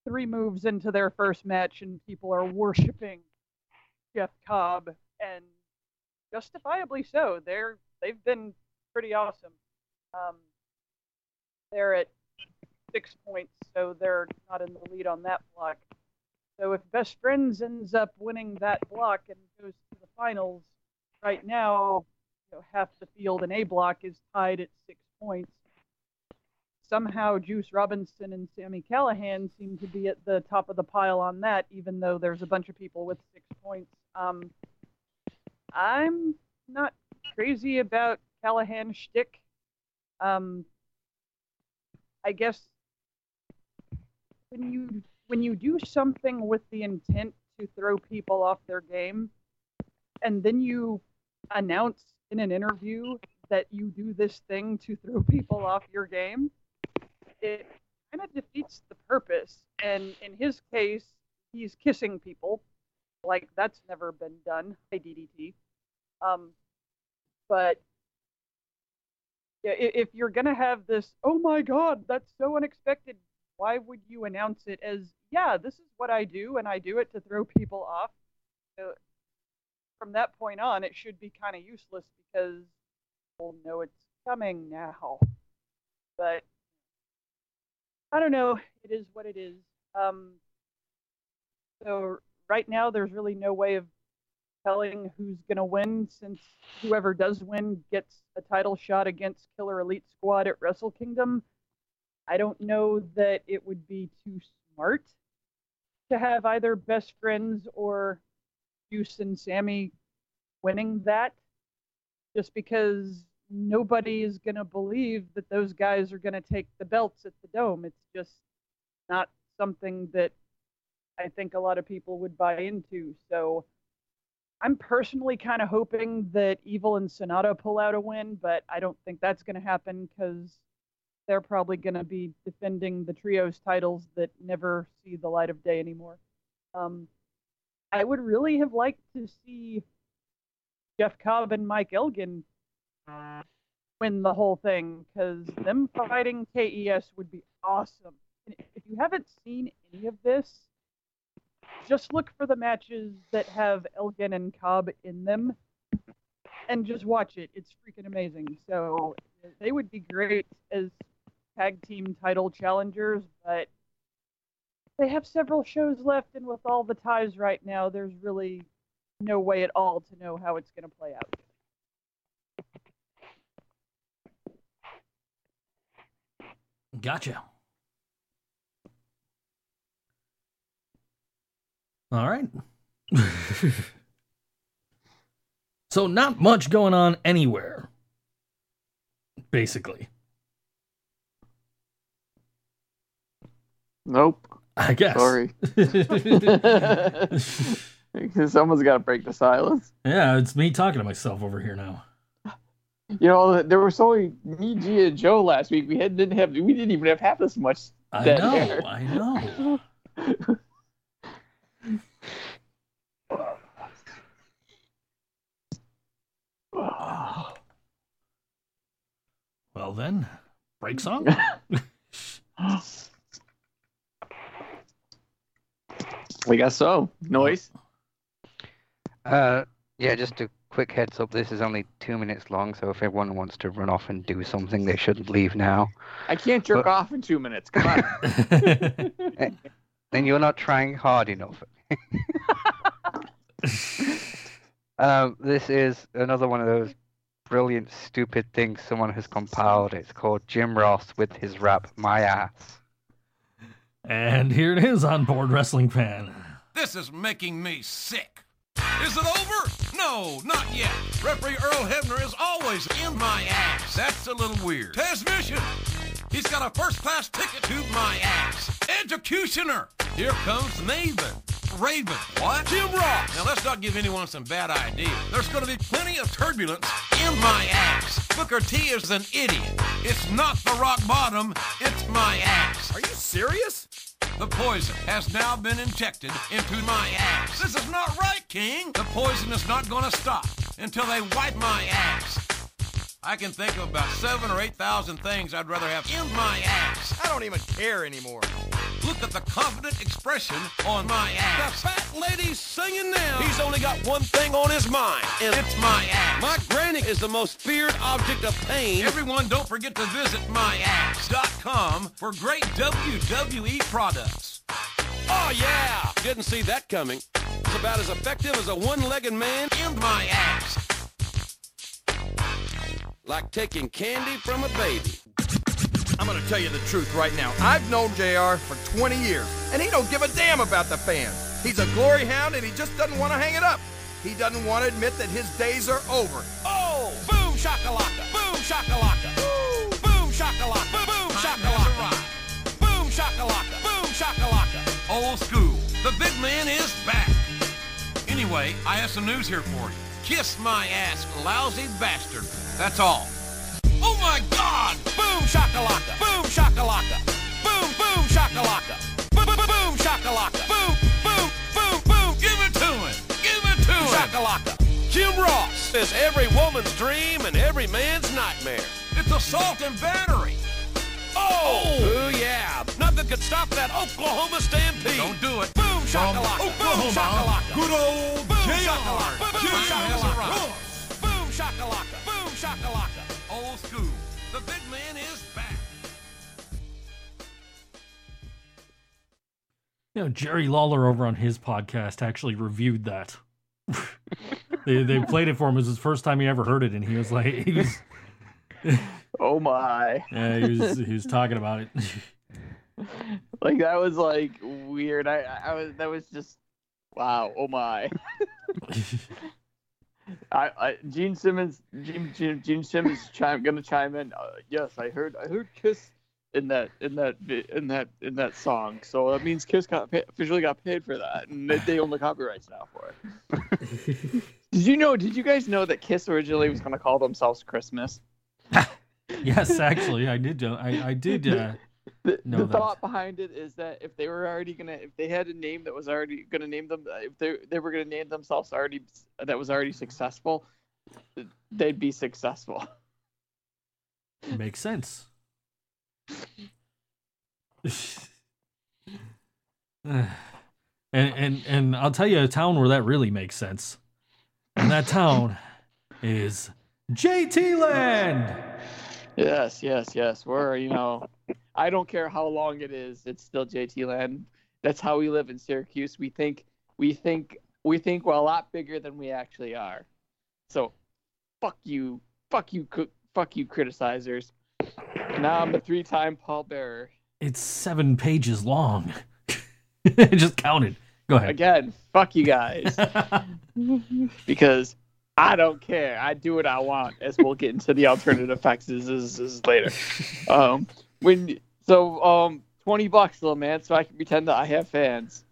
three moves into their first match, and people are worshiping Jeff Cobb, and justifiably so. They're they've been pretty awesome. Um, they're at six points, so they're not in the lead on that block. So if Best Friends ends up winning that block and goes to the finals, right now, you know, half the field in A block is tied at six points. Somehow, Juice Robinson and Sami Callihan seem to be at the top of the pile on that, even though there's a bunch of people with six points. Um, I'm not crazy about Callahan shtick. Um, I guess when you when you do something with the intent to throw people off their game, and then you announce in an interview that you do this thing to throw people off your game, it kind of defeats the purpose. And in his case, he's kissing people. Like that's never been done by DDT. Um, but yeah, if you're gonna have this, oh my God, that's so unexpected. Why would you announce it as, yeah, this is what I do, and I do it to throw people off? So from that point on, it should be kind of useless because people know it's coming now. But I don't know. It is what it is. Um, so right now, there's really no way of telling who's going to win since whoever does win gets a title shot against Killer Elite Squad at Wrestle Kingdom. I don't know that it would be too smart to have either best friends or Juice and Sami winning that just because nobody is going to believe that those guys are going to take the belts at the dome. It's just not something that I think a lot of people would buy into. So I'm personally kind of hoping that Evil and Sanada pull out a win, but I don't think that's going to happen because they're probably going to be defending the trios titles that never see the light of day anymore. Um, I would really have liked to see Jeff Cobb and Mike Elgin win the whole thing because them fighting KES would be awesome. And if you haven't seen any of this, just look for the matches that have Elgin and Cobb in them and just watch it. It's freaking amazing. So they would be great as tag team title challengers, but they have several shows left, and with all the ties right now, there's really no way at all to know how it's going to play out. Gotcha. All right. so, not much going on anywhere, basically. Nope. I guess. Sorry. Someone's got to break the silence. yeah, it's me talking to myself over here now. You know, there was only me, G, and Joe last week. We had, didn't have, we didn't even have half as much. I know. I know. Well then, break song. I guess so. Noise. Uh, yeah, just a quick heads up. This is only two minutes long, so if everyone wants to run off and do something, they shouldn't leave now. I can't jerk Well- off in two minutes. Come on. Then you're not trying hard enough. um, this is another one of those brilliant, stupid things someone has compiled. It's called Jim Ross with his rap "My Ass." And here it is on board wrestling fan. This is making me sick. Is it over? No, not yet. Referee Earl Hebner is always in my ass. That's a little weird. Transmission. He's got a first class ticket to my ass. Executioner. Here comes Maven. Raven. What? Jim Ross. Now let's not give anyone some bad ideas. There's going to be plenty of turbulence in my ass. Booker T is an idiot. It's not the rock bottom. It's my ass. Are you serious? The poison has now been injected into my ass. This is not right, King. The poison is not going to stop until they wipe my ass. I can think of about seven or eight thousand things I'd rather have in my ass. I don't even care anymore. Look at the confident expression on my ass. The fat lady's singing now. He's only got one thing on his mind, and it's my ass. My granny is the most feared object of pain. Everyone, don't forget to visit myass.com for great WWE products. Oh, yeah! Didn't see that coming. It's about as effective as a one-legged man in my ass. Like taking candy from a baby. I'm gonna tell you the truth right now. I've known JR for 20 years, and he don't give a damn about the fans. He's a glory hound, and he just doesn't want to hang it up. He doesn't want to admit that his days are over. Oh! Boom shakalaka! Boom shakalaka! Boom! Boom shakalaka! Boom! Boom shakalaka! Boom shakalaka! Boom shakalaka! Old school. The big man is back. Anyway, I have some news here for you. Kiss my ass, lousy bastard. That's all. Oh my God! Boom shakalaka! Boom shakalaka! Boom boom shakalaka! Boom boom boom shakalaka! Boom boom boom boom! Give it to him! Give it to him! Shakalaka! Jim Ross is every woman's dream and every man's nightmare. It's assault and battery. Oh! Oh, yeah. Nothing could stop that Oklahoma Stampede. Don't do it. Boom shakalaka! Oh, boom shakalaka! Good old boom shakalaka! Boom shakalaka! Boom shakalaka! Boom shakalaka! Old school. The big man is back. You know, Jerry Lawler over on his podcast actually reviewed that. they they played it for him. It was his first time he ever heard it, and he was like, he was, Oh my. yeah, he was he was talking about it. Like that was like weird. I I was that was just wow. Oh my. I, I Gene Simmons Gene Gene, Gene Simmons chime gonna chime in. Uh, yes, I heard I heard Kiss in that in that in that in that song. So that means Kiss got pay, officially got paid for that, and they, they own the copyrights now for it. did you know? Did you guys know that Kiss originally was gonna call themselves Christmas? yes, actually, I did. uh, I I did. Uh, The, the thought behind it is that if they were already gonna, if they had a name that was already gonna name them, uh, if they they were gonna name themselves already that was already successful, they'd be successful. makes sense. and and and I'll tell you a town where that really makes sense, and that town is JT Land. Yes, yes, yes. We're you know, I don't care how long it is, it's still JT Land. That's how we live in Syracuse. We think we think we think we're a lot bigger than we actually are. So, fuck you, fuck you, fuck you, criticizers. Now I'm a three-time pallbearer. It's seven pages long. I just counted. Go ahead. Again, fuck you guys. because I don't care. I do what I want, as we'll get into the alternative facts is, is, is later. Um, when so um twenty bucks, little man, so I can pretend that I have fans.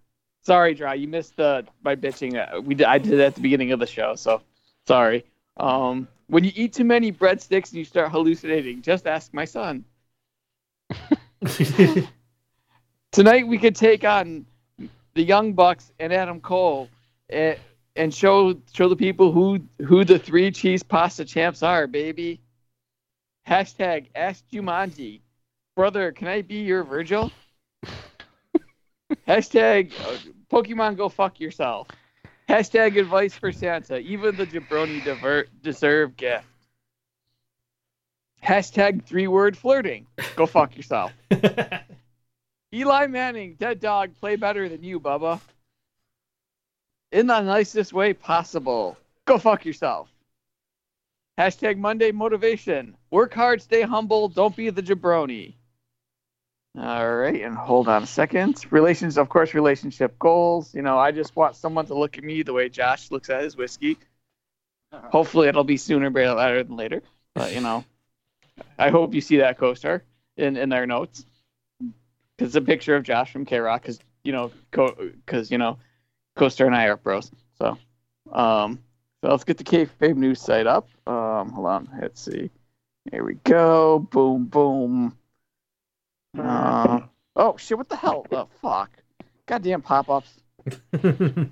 Sorry, Dry, you missed the my bitching. Uh, we did, I did it at the beginning of the show, so sorry. Um, when you eat too many breadsticks and you start hallucinating, just ask my son. Tonight we could take on the Young Bucks and Adam Cole, and, and show show the people who who the three cheese pasta champs are, baby. Hashtag Ask Jumanji. Brother, can I be your Virgil? Hashtag uh, Pokemon Go fuck yourself. Hashtag advice for Santa. Even the jabroni diver- deserve gift. Hashtag three word flirting. Go fuck yourself. Eli Manning, dead dog, play better than you, Bubba. In the nicest way possible. Go fuck yourself. Hashtag Monday motivation. Work hard, stay humble, don't be the jabroni. All right, and hold on a second. Relations, of course, relationship goals. You know, I just want someone to look at me the way Josh looks at his whiskey. Hopefully, it'll be sooner rather than later. But you know, I hope you see that co-star in in their notes because it's a picture of Josh from K Rock. Because you know, because you know, co-star and I are bros. So, um, so let's get the kayfabe news site up. Um, hold on, let's see. Here we go. Boom, boom. Uh, oh shit! What the hell? Oh fuck! Goddamn pop-ups.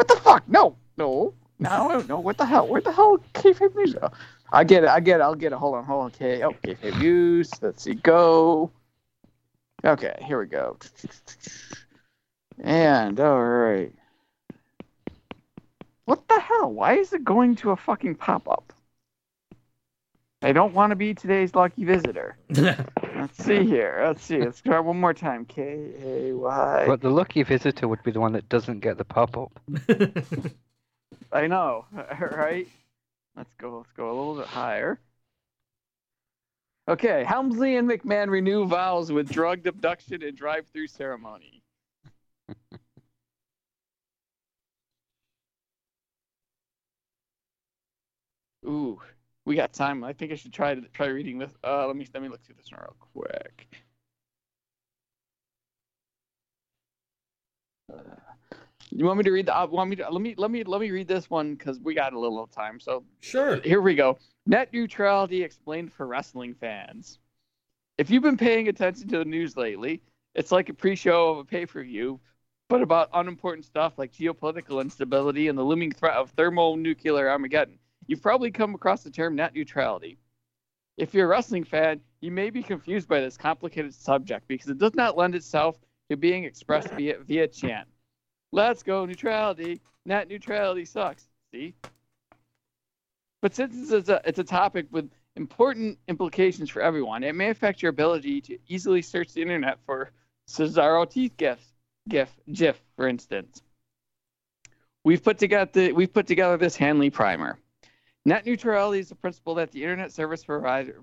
What the fuck? No, no, no, no. What the hell? Where the hell kayfabe news? go? I get it. I get it. I'll get it. Hold on. Hold on. Okay. Oh, kayfabe news. Let's see. Go. Okay. Here we go. And all right. What the hell? Why is it going to a fucking pop-up? I don't want to be today's lucky visitor. Let's see here. Let's see. Let's try one more time. K A Y. But the lucky visitor would be the one that doesn't get the pop up. I know, right? Let's go. Let's go a little bit higher. Okay, Helmsley and McMahon renew vows with drugged abduction and drive-through ceremony. Ooh, we got time. I think I should try to try reading this. Uh, let me let me look through this one real quick. Uh, you want me to read the? Uh, want me to? Let me let me let me read this one because we got a little time. So sure. here we go. Net neutrality explained for wrestling fans. If you've been paying attention to the news lately, it's like a pre-show of a pay-per-view, but about unimportant stuff like geopolitical instability and the looming threat of thermonuclear Armageddon. You've probably come across the term net neutrality. If you're a wrestling fan, you may be confused by this complicated subject because it does not lend itself to being expressed via via chant. Let's go neutrality. Net neutrality sucks. See? But since it's a, it's a topic with important implications for everyone, it may affect your ability to easily search the internet for Cesaro teeth gifs, gif, GIF, for instance. We've put together the, we've put together this Hanley primer. Net neutrality is a principle that the internet service provider,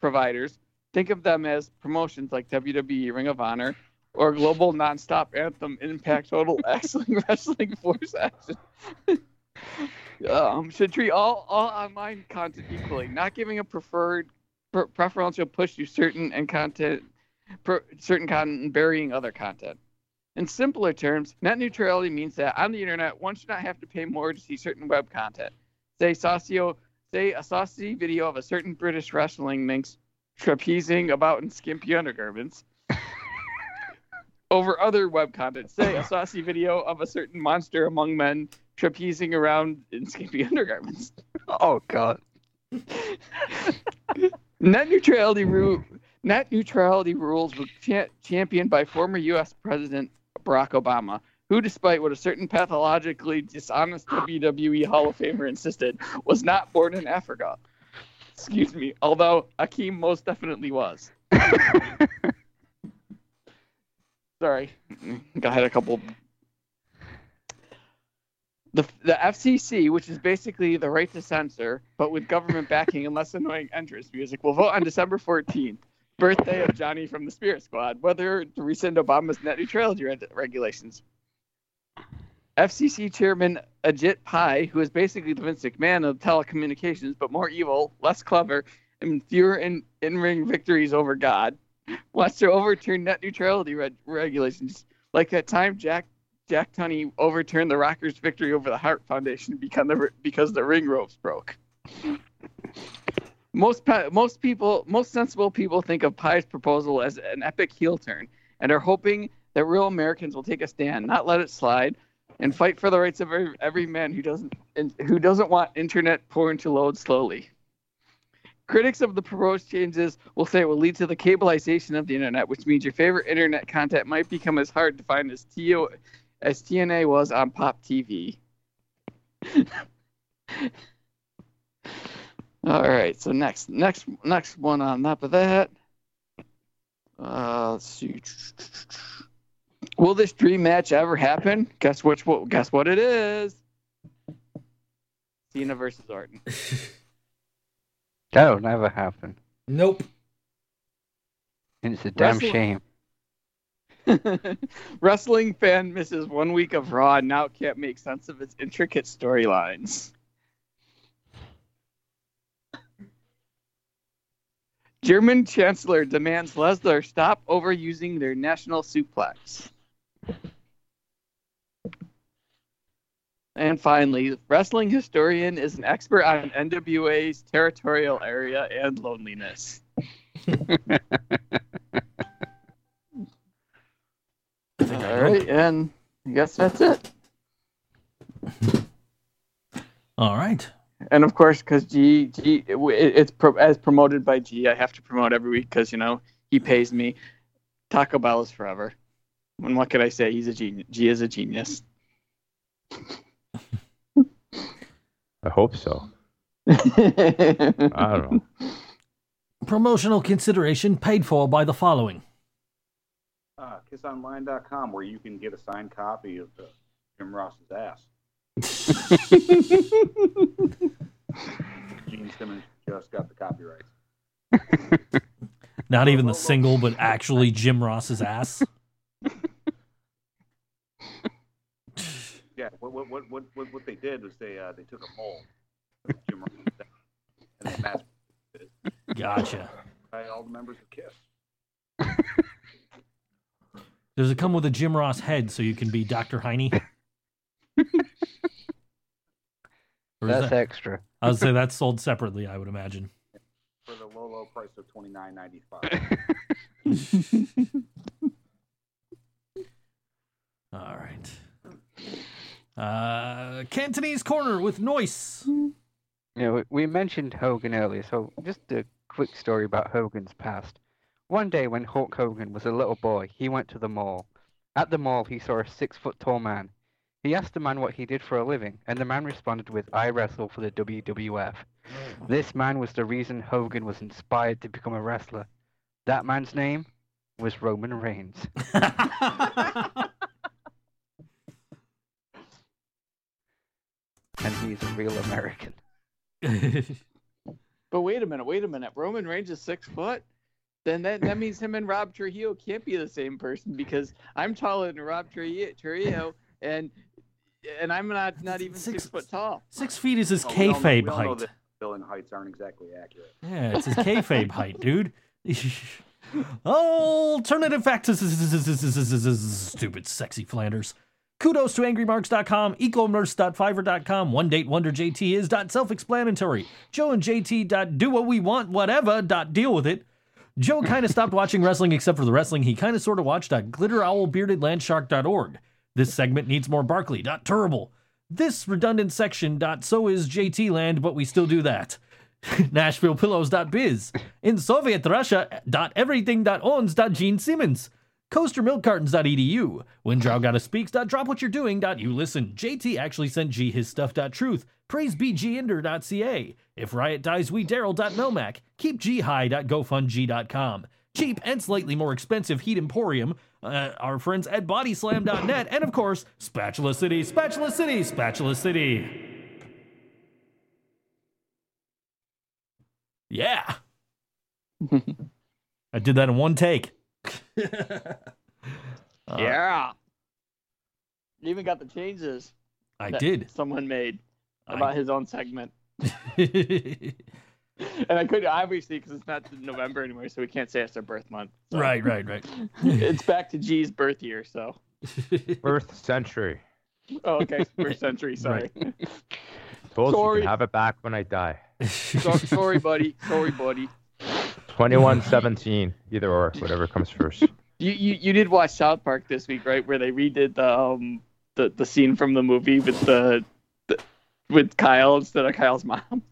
providers think of them as promotions like WWE, Ring of Honor, or Global Nonstop Anthem, Impact Total, Wrestling, Wrestling Force Action. um, should treat all, all online content equally, not giving a preferred pre- preferential push to certain and content, per, certain content and burying other content. In simpler terms, net neutrality means that on the internet, one should not have to pay more to see certain web content. Say, socio, say a saucy video of a certain British wrestling minx trapezing about in skimpy undergarments over other web content. Say a saucy video of a certain monster among men trapezing around in skimpy undergarments. Oh God. Net neutrality rule. Net neutrality rules were cha- championed by former U.S. President Barack Obama, who, despite what a certain pathologically dishonest WWE Hall of Famer insisted, was not born in Africa. Excuse me, although Akeem most definitely was. Sorry, I had a couple. The, the FCC, which is basically the right to censor, but with government backing and less annoying entrance music, will vote on December 14th, birthday of Johnny from the Spirit Squad, whether to rescind Obama's net neutrality reg- regulations. FCC Chairman Ajit Pai, who is basically the Vince McMahon of telecommunications, but more evil, less clever, and fewer in, in-ring victories over God, wants to overturn net neutrality reg- regulations. Like that time Jack Jack Tunney overturned the Rockers' victory over the Hart Foundation because the because the ring ropes broke. Most pe- most people, most sensible people think of Pai's proposal as an epic heel turn and are hoping that real Americans will take a stand, not let it slide, and fight for the rights of every, every man who doesn't who doesn't want internet porn to load slowly. Critics of the proposed changes will say it will lead to the cableization of the internet, which means your favorite internet content might become as hard to find as TO, as TNA was on Pop TV. All right, so next, next, next one on top of that. Uh, let's see. Will this dream match ever happen? Guess which? What? Guess what it is? Cena versus Orton. That'll never happen. Nope. And it's a damn Wrestle- shame. Wrestling fan misses one week of Raw and now can't make sense of its intricate storylines. German Chancellor demands Lesnar stop overusing their national suplex. And finally, wrestling historian is an expert on NWA's territorial area and loneliness. All right, and I guess that's it. All right. And of course, because G, G, it, it's pro, as promoted by G, I have to promote every week because you know he pays me. Taco Bell is forever. And what could I say? He's a genius. G is a genius. I hope so. I don't know. Promotional consideration paid for by the following. Uh, kissonline.com, where you can get a signed copy of uh, Jim Ross's ass. Gene Simmons just got the copyright. Not even the single, but actually Jim Ross's ass. Yeah, what what what what what, what they did was they uh, they took a mold of Jim and they mass it Gotcha. by all the members of Kiss. Does it come with a Jim Ross head so you can be Dr. Heine? Or is That's that- extra. I would say that's sold separately, I would imagine. for the low low price of twenty nine ninety five. All right. Uh, Cantonese Corner with Noise. You know, we- we mentioned Hogan earlier, so just a quick story about Hogan's past. One day when Hulk Hogan was a little boy, he went to the mall. At the mall, he saw a six foot tall man. He asked the man what he did for a living, and the man responded with, I wrestle for the WWF. This man was the reason Hogan was inspired to become a wrestler. That man's name was Roman Reigns. And he's a real American. But wait a minute, wait a minute. Roman Reigns is six foot. Then that, that means him and Rob Trujillo can't be the same person because I'm taller than Rob Trujillo, Trujillo and and I'm not not even six, Six- foot tall. Six feet is his Oh, we all know- kayfabe we all height. that Billing heights aren't exactly accurate. Yeah, it's his kayfabe height, dude. Alternative factors. Stupid, sexy Flanders. Kudos to angrymarks.com, ecommerce.fiverr.com, one date wonder JT is dot self-explanatory. Joe and JT do what we want, whatever deal with it. Joe kind of stopped watching wrestling except for the wrestling he kind of sort of watched at glitterowlbeardedlandshark.org. This segment needs more Barkley. Terrible. This redundant section. Dot so is JT land, but we still do that. NashvillePillows.biz. In Soviet Russia. Dot everything. Owns. Dot Gene Simmons. CoasterMilkCartons.edu. When Drow Gotta Speaks. Dot drop what you're doing. Dot you listen. JT actually sent G his stuff. Dot truth. PraiseBGinder.ca. If Riot Dies, we Daryl. Dot Melmac. Keep G high. Dot GoFundG.com. Cheap and slightly more expensive Heat Emporium. Uh, our friends at BodySlam.net. And of course, Spatula City, Spatula City, Spatula City. Yeah. I did that in one take. Uh, yeah. You even got the changes I that did. someone made I- about his own segment. and I couldn't obviously because it's not November anymore, so we can't say it's their birth month. So. Right, right, right. it's back to G's birth year, so. Birth century. Oh, okay, birth century. Sorry. Told you Sorry. can have it back when I die. So, sorry, buddy. Sorry, buddy. 21, 17, either or, whatever comes first. You, you you did watch South Park this week, right? Where they redid the um the, the scene from the movie with the, the with Kyle instead of Kyle's mom.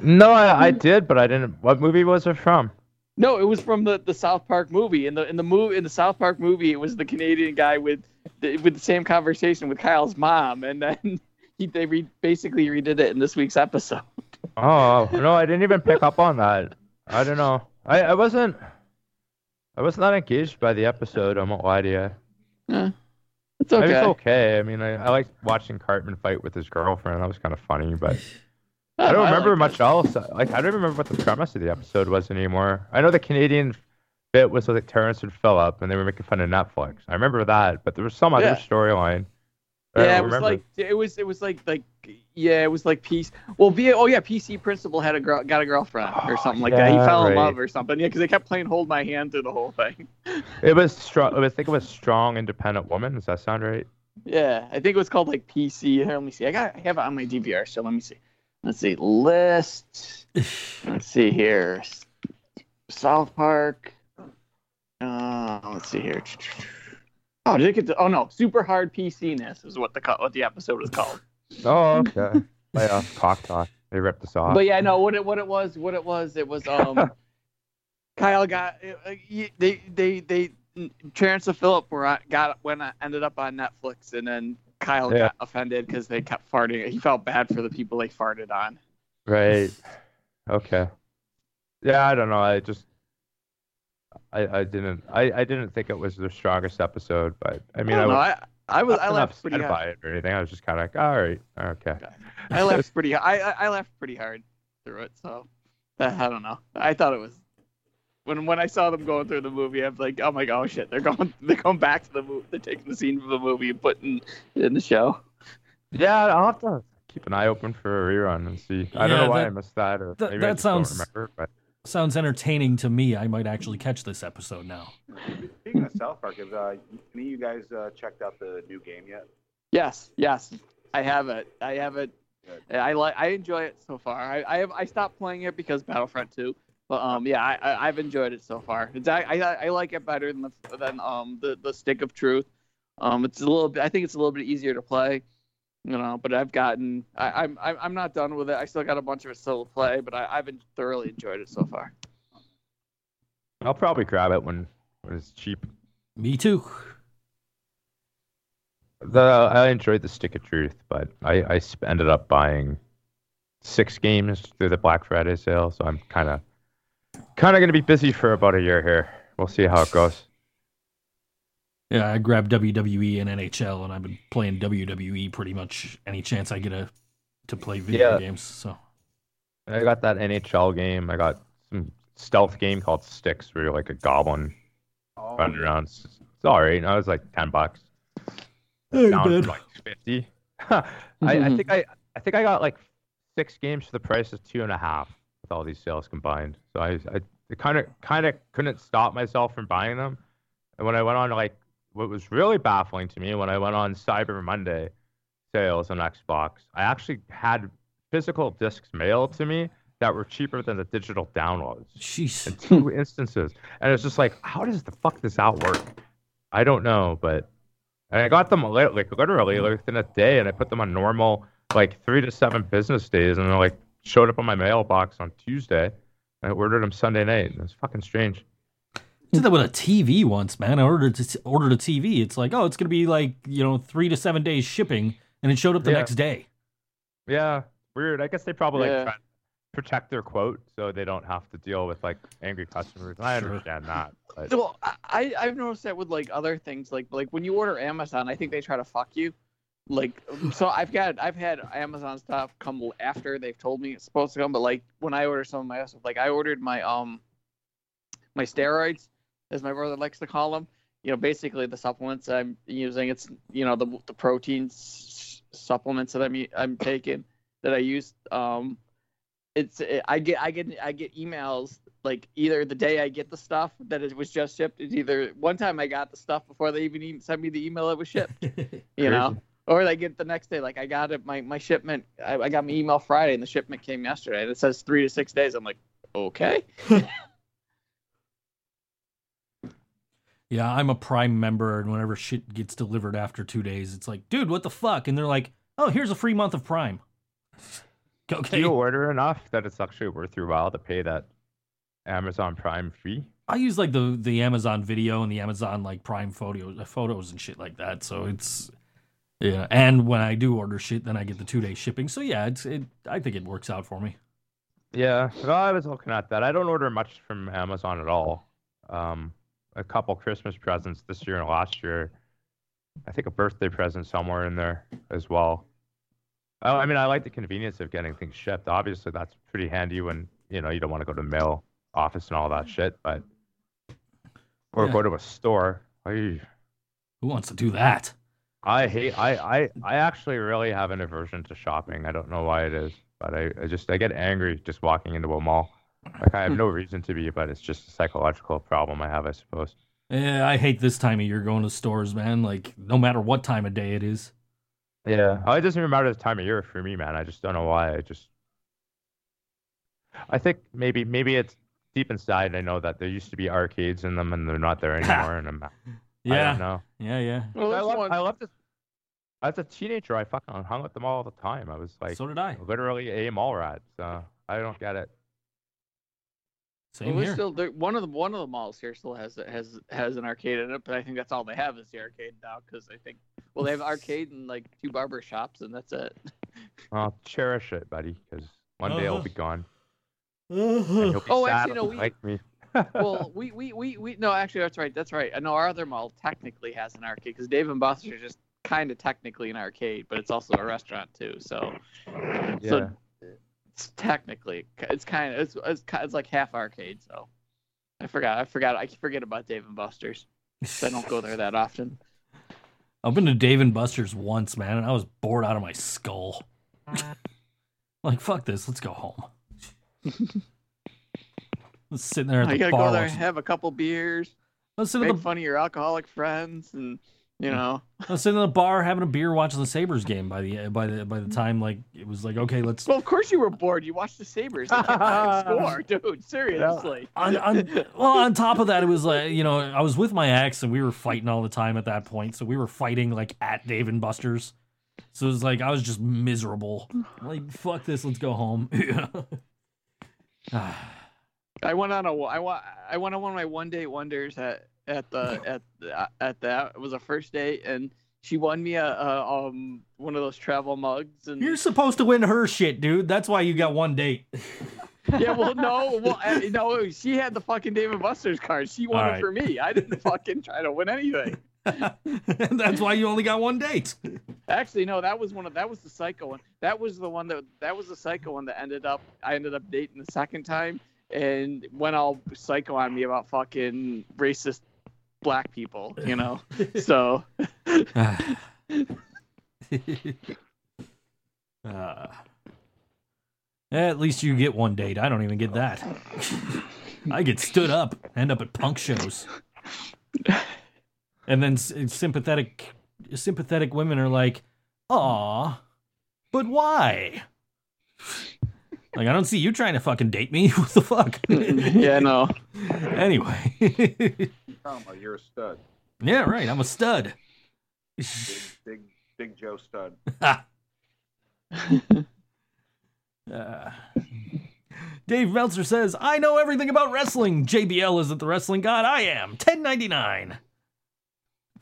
No, I, I did, but I didn't. What movie was it from? No, it was from the, the South Park movie. In the in the movie in the South Park movie, it was the Canadian guy with the, with the same conversation with Kyle's mom, and then he they re, basically redid it in this week's episode. Oh no, I didn't even pick up on that. I don't know. I, I wasn't. I was not engaged by the episode. I won't lie to you. Yeah, it's I mean, okay. It's okay. I mean, I, I liked watching Cartman fight with his girlfriend. That was kind of funny, but oh, I don't remember like much else. Like, I don't remember what the premise of the episode was anymore. I know the Canadian bit was with like Terrence and Phillip, and they were making fun of Netflix. I remember that, but there was some other Yeah. storyline. I Yeah, it was remember. like it was it was like like yeah, it was like PC. Well, v, oh yeah, PC principal had a girl got a girlfriend or something like that. He yeah, fell in love or something. Yeah, because they kept playing "Hold My Hand" through the whole thing. It was strong. I think it was strong, independent woman. Does that sound right? Yeah, I think it was called like PC. Here, let me see. I got I have it on my DVR, so let me see. Let's see list. Let's see here. South Park. Uh, let's see here. Oh, did it get to? Oh no, super hard PC-ness is what the what the episode was called. Oh, okay. By uh, cock talk. They ripped us off. But yeah, no, what it what it was, what it was, it was um, Kyle got uh, y- they they they Terrence and Phillip were on, got when I ended up on Netflix, and then Kyle Yeah. got offended because they kept farting. He felt bad for the people they farted on. Right. Okay. Yeah, I don't know. I just I I didn't I, I didn't think it was the strongest episode, but I mean I, I don't know. was I I was I not laughed pretty hard. by it or anything. I was just kind of like, all right, okay. I laughed pretty. I, I I laughed pretty hard through it. So uh, I don't know. I thought it was when when I saw them going through the movie. I'm like, oh my god, oh shit! They're going they're going back to the movie. They're taking the scene from the movie and putting it in the show. Yeah, I'll have to keep an eye open for a rerun and see. I don't Yeah, know why that- I missed that, or that- maybe I that just don't sounds- remember. But Sounds entertaining to me. I might actually catch this episode now. Speaking of South Park, have uh, any of you guys uh, checked out the new game yet? Yes, yes, I have it. I have it. I like. I enjoy it so far. I, I have. I stopped playing it because Battlefront 2. But um, yeah, I, I I've enjoyed it so far. It's I, I I like it better than the than um the the Stick of Truth. Um, it's a little bit. I think it's a little bit easier to play. You know, but I've gotten. I, I'm I'm I'm not done with it. I still got a bunch of it still to play, but I, I've been thoroughly enjoyed it so far. I'll probably grab it when when it's cheap. Me too. The I enjoyed the Stick of Truth, but I I ended up buying six games through the Black Friday sale, so I'm kind of kind of gonna be busy for about a year here. We'll see how it goes. Yeah, I grabbed WWE and NHL, and I've been playing WWE pretty much any chance I get a to play video Yeah. games. So I got that NHL game. I got some stealth game called Styx, where you're like a goblin Oh, running around. It's, it's all right. I was like ten bucks. Hey, Down man. from like fifty. I, I mm-hmm. think I I think I got like six games for the price of two and a half with all these sales combined. So I I kind of kind of couldn't stop myself from buying them. And when I went on like what was really baffling to me when I went on Cyber Monday sales on Xbox, I actually had physical discs mailed to me that were cheaper than the digital downloads jeez. in two instances. And it's just like, how does the fuck this that work? I don't know, but and I got them like literally like, within a day, and I put them on normal like three to seven business days, and they like showed up on my mailbox on Tuesday. I ordered them Sunday night. It was fucking strange. I did that with a TV once, man. I ordered a t- ordered a TV. It's like, oh, it's gonna be like you know three to seven days shipping, and it showed up the Yeah. next day. Yeah, weird. I guess they probably Yeah. like try to protect their quote so they don't have to deal with like angry customers. I Sure. understand that, but Well, I I've noticed that with like other things, like like when you order Amazon, I think they try to fuck you. Like so, I've got I've had Amazon stuff come after they've told me it's supposed to come, but like when I order some of my stuff, like I ordered my um my steroids, as my brother likes to call them. You know, basically the supplements I'm using. It's you know the the protein s- supplements that I'm I'm taking that I use. Um, it's I get I get I get emails like either the day I get the stuff that it was just shipped. It's either one time I got the stuff before they even e- sent me the email it was shipped, you know, or they get the next day. Like I got it, my my shipment. I, I got my email Friday and the shipment came yesterday, and it says three to six days. I'm like, okay. Yeah, I'm a Prime member, and whenever shit gets delivered after two days, it's like, dude, what the fuck? And they're like, oh, here's a free month of Prime. Do you order enough that it's actually worth your while to pay that Amazon Prime fee? I use like the the Amazon Video and the Amazon like Prime photos, photos and shit like that. So it's yeah. And when I do order shit, then I get the two day shipping. So yeah, it's it. I think it works out for me. Yeah, well, I was looking at that. I don't order much from Amazon at all. Um, a couple Christmas presents this year and last year. I think a birthday present somewhere in there as well. Oh, I mean, I like the convenience of getting things shipped. Obviously, that's pretty handy when you know you don't want to go to the mail office and all that shit, but or Yeah. go to a store. Who wants to do that? I hate. I I I actually really have an aversion to shopping. I don't know why it is, but I, I just I get angry just walking into a mall. Like I have no reason to be, but it's just a psychological problem I have, I suppose. Yeah, I hate this time of year going to stores, man. Like no matter what time of day it is. Yeah. Oh, it doesn't even matter the time of year for me, man. I just don't know why. I just I think maybe maybe it's deep inside I know that there used to be arcades in them and they're not there anymore and I'm I Yeah, don't know. yeah, yeah. Well, I love, one- I loved it. As a teenager, I fucking hung with them all the time. I was like so did I. literally a mall rat. So I don't get it. Same Well, we're here. still there, one of the one of the malls here still has has has an arcade in it, but I think that's all they have is the arcade now because I think well they have arcade and like two barber shops and that's it. Well, cherish it, buddy, because one day it'll Uh-huh. be gone. And you'll be Oh, sad actually, no, if you we- like me. well, we, we, we, we no actually that's right that's right. I know our other mall technically has an arcade because Dave and Buster's just kind of technically an arcade, but it's also a restaurant too. So yeah. so it's technically it's kind of it's it's, it's like half arcade. So I forgot I forgot I forget about Dave and Buster's. I don't go there that often. I've been to Dave and Buster's once, man, and I was bored out of my skull. like, fuck this, let's go home. let's sit there at the gotta bar. go there, watching- have a couple beers, let's sit at make the fun of your alcoholic friends, and you know. I was sitting in the bar having a beer, watching the Sabres game. By the by the by the mm-hmm. time like it was like okay, let's Well, of course you were bored. You watched the Sabres. They kept on score, dude. Seriously. on, on well on top of that it was like you know i was with my ex and we were fighting all the time at that point so we were fighting like at dave and buster's so it was like i was just miserable like fuck this let's go home I went on a I wa- I went on one of my one day wonders at at the at the, at that. It was a first date and she won me a, a um one of those travel mugs and you're supposed to win her shit dude. That's why you got one date. Yeah well no well uh, no she had the fucking David Buster's card. She won All it for me. I didn't fucking try to win anything. That's why you only got one date. Actually no that was one of that was the psycho one. That was the one that that was the psycho one that ended up I ended up dating the second time and went all psycho on me about fucking racist black people you know so Uh, at least you get one date. I don't even get that. I get stood up, end up at punk shows, and then sympathetic, sympathetic women are like, "Aw, but why?" Like I don't see you trying to fucking date me. What the fuck? yeah no anyway, Talking about you're a stud. yeah, right. I'm a stud. Big, big, big Joe stud. Uh, Dave Meltzer says, I know everything about wrestling. JBL isn't the wrestling god I am. 1099.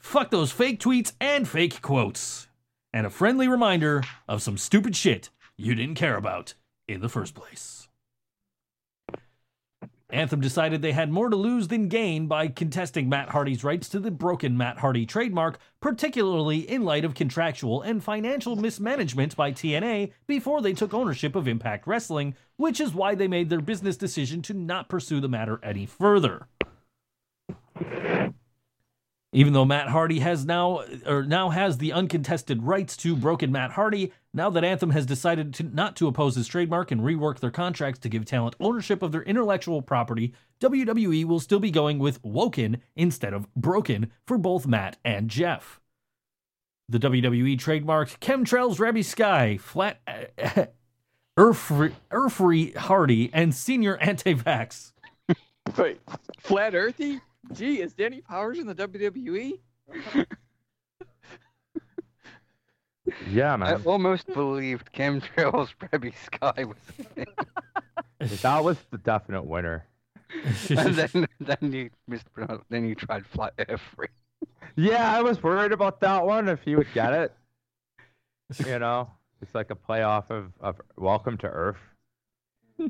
Fuck those fake tweets and fake quotes. And a friendly reminder of some stupid shit you didn't care about in the first place. Anthem decided they had more to lose than gain by contesting Matt Hardy's rights to the broken Matt Hardy trademark, particularly in light of contractual and financial mismanagement by TNA before they took ownership of Impact Wrestling, which is why they made their business decision to not pursue the matter any further. Even though Matt Hardy has now or now has the uncontested rights to Broken Matt Hardy, now that Anthem has decided to not to oppose his trademark and rework their contracts to give talent ownership of their intellectual property, WWE will still be going with Woken instead of Broken for both Matt and Jeff. The WWE trademarked Chemtrails Reby Sky, Flat Urfrey Hardy, and Senior Anti-Vax. Wait, flat earthy? Gee, is Danny Powers in the WWE? Yeah, man. I almost believed chemtrails Reby Sky was in it. that was the definite winner. and then then you mispronounced then you tried flat air free. Yeah, I was worried about that one if he would get it. you know, it's like a playoff of, of Welcome to Earth.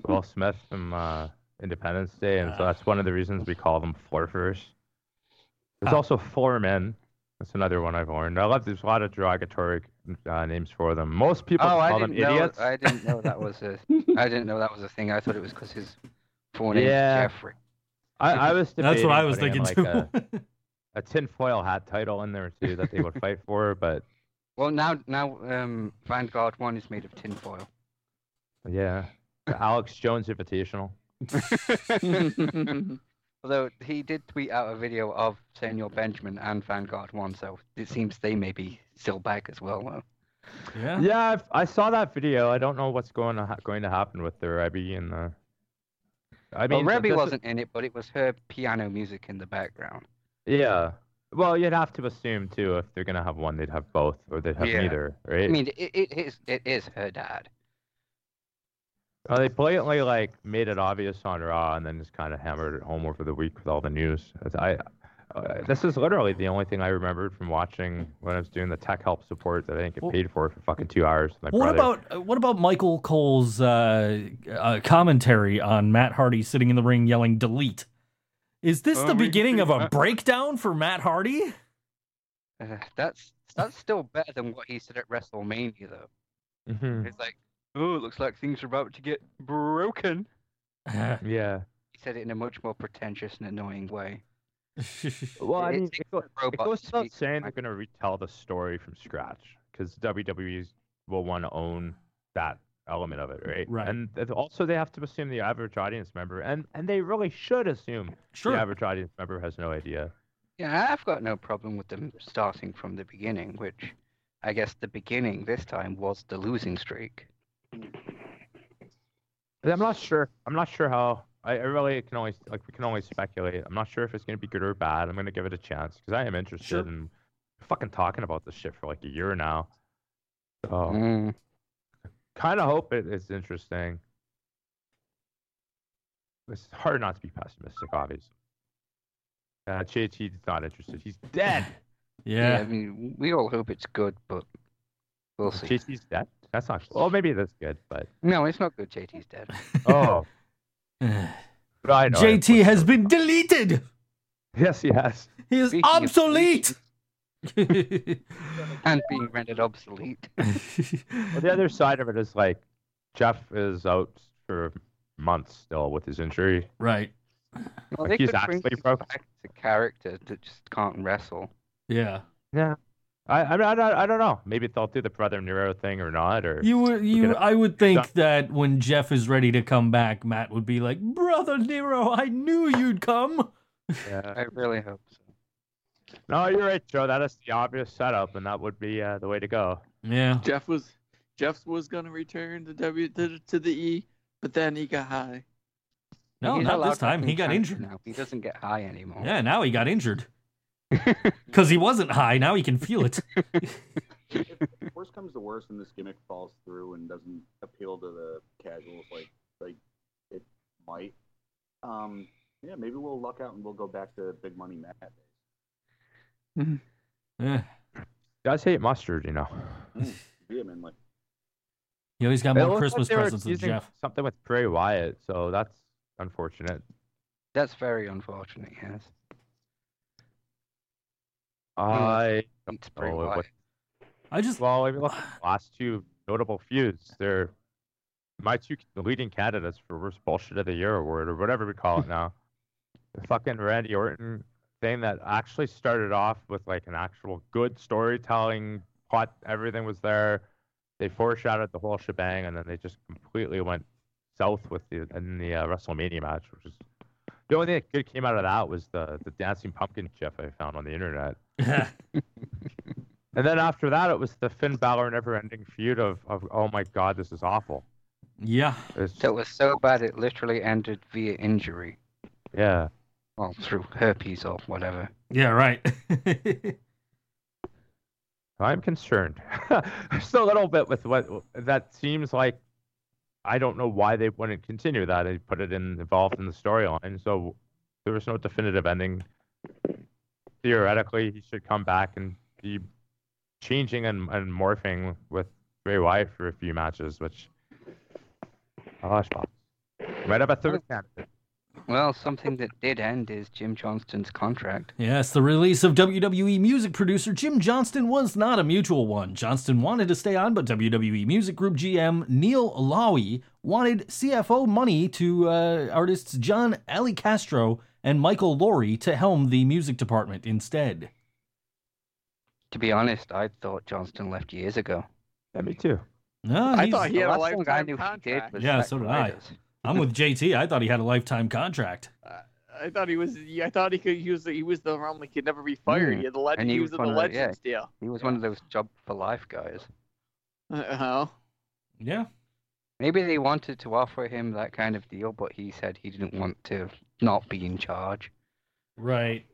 Will Smith from uh, Independence Day, and so that's one of the reasons we call them flurfers. There's Ah. also foremen. That's another one I've learned. I love there's a lot of derogatory uh, names for them. Most people Oh, call them know. idiots. I didn't know that was a. I didn't know that was a thing. I thought it was because his full name Yeah. is Jeffrey. I, I was That's what I was thinking in, too. like, A, a tinfoil hat title in there too that they would fight for, but Well, now now um, Vanguard One is made of tinfoil. yeah, the Alex Jones Invitational. Although he did tweet out a video of Senor Benjamin and Vanguard One, so it seems they may be still back as well. Though. yeah. Yeah, I've, I saw that video. I don't know what's going to ha- going to happen with the Reby and the. I mean, well, Reby this is- wasn't in it, but it was her piano music in the background. Yeah. Well, you'd have to assume too if they're gonna have one, they'd have both, or they'd have Yeah. neither, right? I mean, it, it is it is her dad. Oh, they blatantly like made it obvious on Raw, and then just kind of hammered it home over the week with all the news. As I, uh, this is literally the only thing I remembered from watching when I was doing the tech help support that I didn't get paid for for fucking two hours. My What brother. about uh, what about Michael Cole's uh, uh, commentary on Matt Hardy sitting in the ring yelling "delete"? Is this Oh, the beginning of a that. breakdown for Matt Hardy? Uh, that's that's still better than what he said at WrestleMania, though. Mhm. It's like, oh, it looks like things are about to get broken. Yeah. He said it in a much more pretentious and annoying way. Well, I It- mean, it it, go- it goes without saying my- they're going to retell the story from scratch because WWE will want to own that element of it, right? Right. And also they have to assume the average audience member, and and they really should assume Sure. the average audience member has no idea. Yeah, I've got no problem with them starting from the beginning, which I guess the beginning this time was the losing streak. But I'm not sure. I'm not sure how. I, I really can only like we can only speculate. I'm not sure if it's going to be good or bad. I'm going to give it a chance because I am interested Sure. in fucking talking about this shit for like a year now. So Mm. kind of hope it is interesting. It's hard not to be pessimistic, obviously. Uh, JT's not interested. He's dead. Yeah. I mean, we all hope it's good, but we'll see. JT's dead. That's not. Well, maybe that's good, but No, it's not good. JT's dead. oh, but I. JT has been deleted. Yes, he has. He is Speaking obsolete. and being rendered obsolete. Well, the other side of it is like Jeff is out for months still with his injury. right. Well, Like, they he's could actually him broke. back as a character that just can't wrestle. Yeah. Yeah. I I, mean, I, don't, I don't know. Maybe they'll do the brother Nero thing or not. Or You would you at- I would think that when Jeff is ready to come back, Matt would be like, "Brother Nero, I knew you'd come." yeah. I really hope so. No, you're right, Joe. That is the obvious setup, and that would be uh, the way to go. Yeah. Jeff was Jeff was gonna return to W to, to the E, but then he got high. No, He's not this time. He got injured. Now. He doesn't get high anymore. Yeah, now he got injured. Because he wasn't high. Now he can feel it. if worst comes to worst and this gimmick falls through and doesn't appeal to the casuals like like it might, um, yeah, maybe we'll luck out and we'll go back to big money Matt days. Mm-hmm. Yeah. Does hate mustard, you know. Mm, Vehemently. He always got It more looks like Christmas presents than Jeff. Something with Bray Wyatt, so that's unfortunate. That's very unfortunate, yes. I It's Bray Oh, it was- I just well, if you look the last two notable feuds, they're my two leading candidates for worst bullshit of the year award or whatever we call it now. The fucking Randy Orton thing that actually started off with like an actual good storytelling plot. Everything was there. They foreshadowed the whole shebang, and then they just completely went south with the in the uh, WrestleMania match, which is the only thing that good came out of that was the the dancing pumpkin gif I found on the internet. And then after that, it was the Finn Balor never-ending feud of, of oh my god, this is awful. yeah. It's, That was so bad it literally ended via injury. yeah. Well, through herpes or whatever. Yeah, right. I'm concerned. Just a little bit with what that seems like. I don't know why they wouldn't continue that. They put it in involved in the storyline, so there was no definitive ending. Theoretically, he should come back and be changing and, and morphing with Bray Wyatt for a few matches, which oh, spots. Might have a third candidate. Well, something that did end is Jim Johnston's contract. Yes, the release of WWE music producer Jim Johnston was not a mutual one. Johnston wanted to stay on, but WWE Music Group GM Neil Alawi wanted CFO money to uh, artists John Alicastro and Michael Lauri to helm the music department instead. To be honest, I thought Johnston left years ago. Yeah, me too. No, I thought he had a last thing I lifetime knew he did contract. Yeah, so did I. Ryder's. I'm with JT. I thought he had a lifetime contract. I thought he was. I thought he could. He was. He was the only could never be fired. Mm. He had the legend. And He, he was was in the one of the- Legends deal. He was one of those job for life guys. Uh-huh. Yeah. Maybe they wanted to offer him that kind of deal, but he said he didn't want to not be in charge. Right.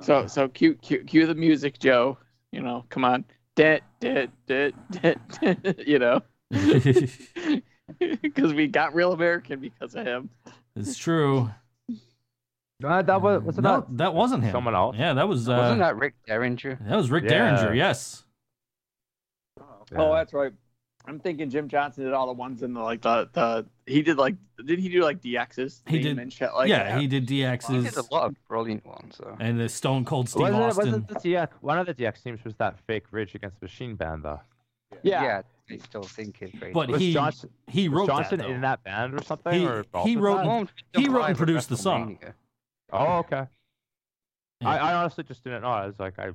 So so cue cue cue the music, Joe. You know, come on. Dit, dit, dit, dit, dit, you know, because we got real American because of him. it's true. Uh, that was was it no, not that wasn't him. someone else? Yeah, that was uh, Wasn't that Rick Derringer? that was Rick Yeah. Derringer. Yes. Oh, that's right. I'm thinking Jim Johnson did all the ones in the like the the he did like did he do like DX's He theme did- and shit like yeah, that? he did He DX's did a lot of brilliant ones, though. and the Stone Cold Steve wasn't, it, wasn't the DX, one of the DX teams was that fake Rage Against Machine band though. yeah, yeah. I still think it's great. But Was he Johnson, he was wrote Johnson that, in that band or something? He- or he wrote and- he wrote and produced the song. Oh, okay. Yeah. I, I honestly just didn't know. I was like, I,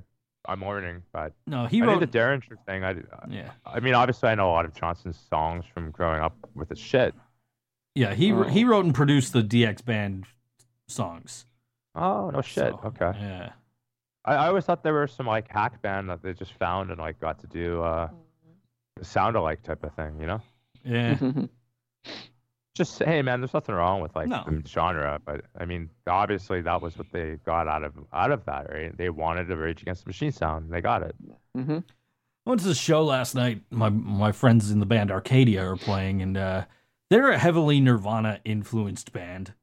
I'm learning, but No, he I knew wrote. the Derringer thing. I, yeah, I mean, obviously, I know a lot of Johnson's songs from growing up with his shit. yeah. He Oh. he wrote and produced the DX band songs. Oh no shit. So, okay. Yeah. I, I always thought there were some like hack band that they just found and like got to do uh, sound alike type of thing. You know, Yeah. just hey man, there's nothing wrong with like No. the genre, but I mean, obviously that was what they got out of out of that, right? They wanted a Rage Against the Machine sound, and they got it. hmm I went to the show last night. My my friends in the band Arcadia are playing, and uh, they're a heavily Nirvana influenced band.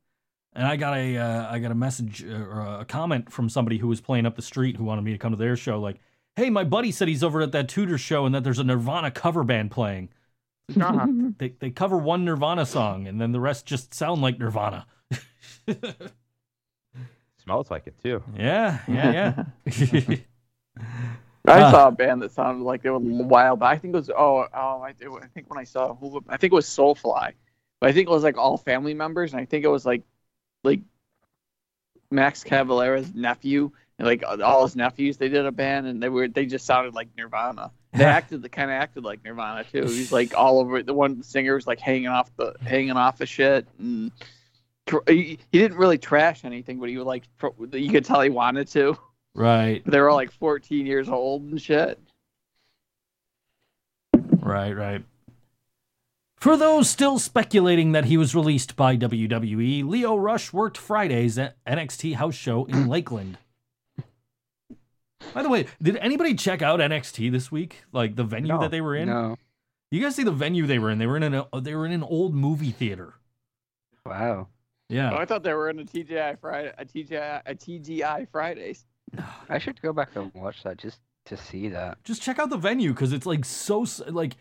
And I got a uh, I got a message uh, or a comment from somebody who was playing up the street who wanted me to come to their show. Like, hey, my buddy said he's over at that Tudor show and that there's a Nirvana cover band playing. Uh-huh. They they cover one Nirvana song and then the rest just sound like Nirvana. Smells like it too. yeah, yeah, yeah. I Uh, saw a band that sounded like they were wild, but I think it was oh oh I, I think when I saw who I think it was Soulfly, but I think it was like all family members, and I think it was like like Max Cavalera's nephew and like uh, all his nephews. They did a band, and they were they just sounded like Nirvana. They acted, kind of acted like Nirvana too. He's like all over. The one singer was like hanging off the hanging off of shit, and he, he didn't really trash anything, but he would like you could tell he wanted to. right, They were all like 14 years old and shit. right, right. For those still speculating that he was released by WWE, Lio Rush worked Fridays at NXT house show in Lakeland. By the way, did anybody check out NXT this week? Like the venue No. that they were in? No. You guys see the venue they were in? They were in an they were in an old movie theater. Wow. Oh, Yeah. I thought they were in a TGI Friday, a TGI, a TGI Fridays. I should go back and watch that just to see that. Just check out the venue because it's like so like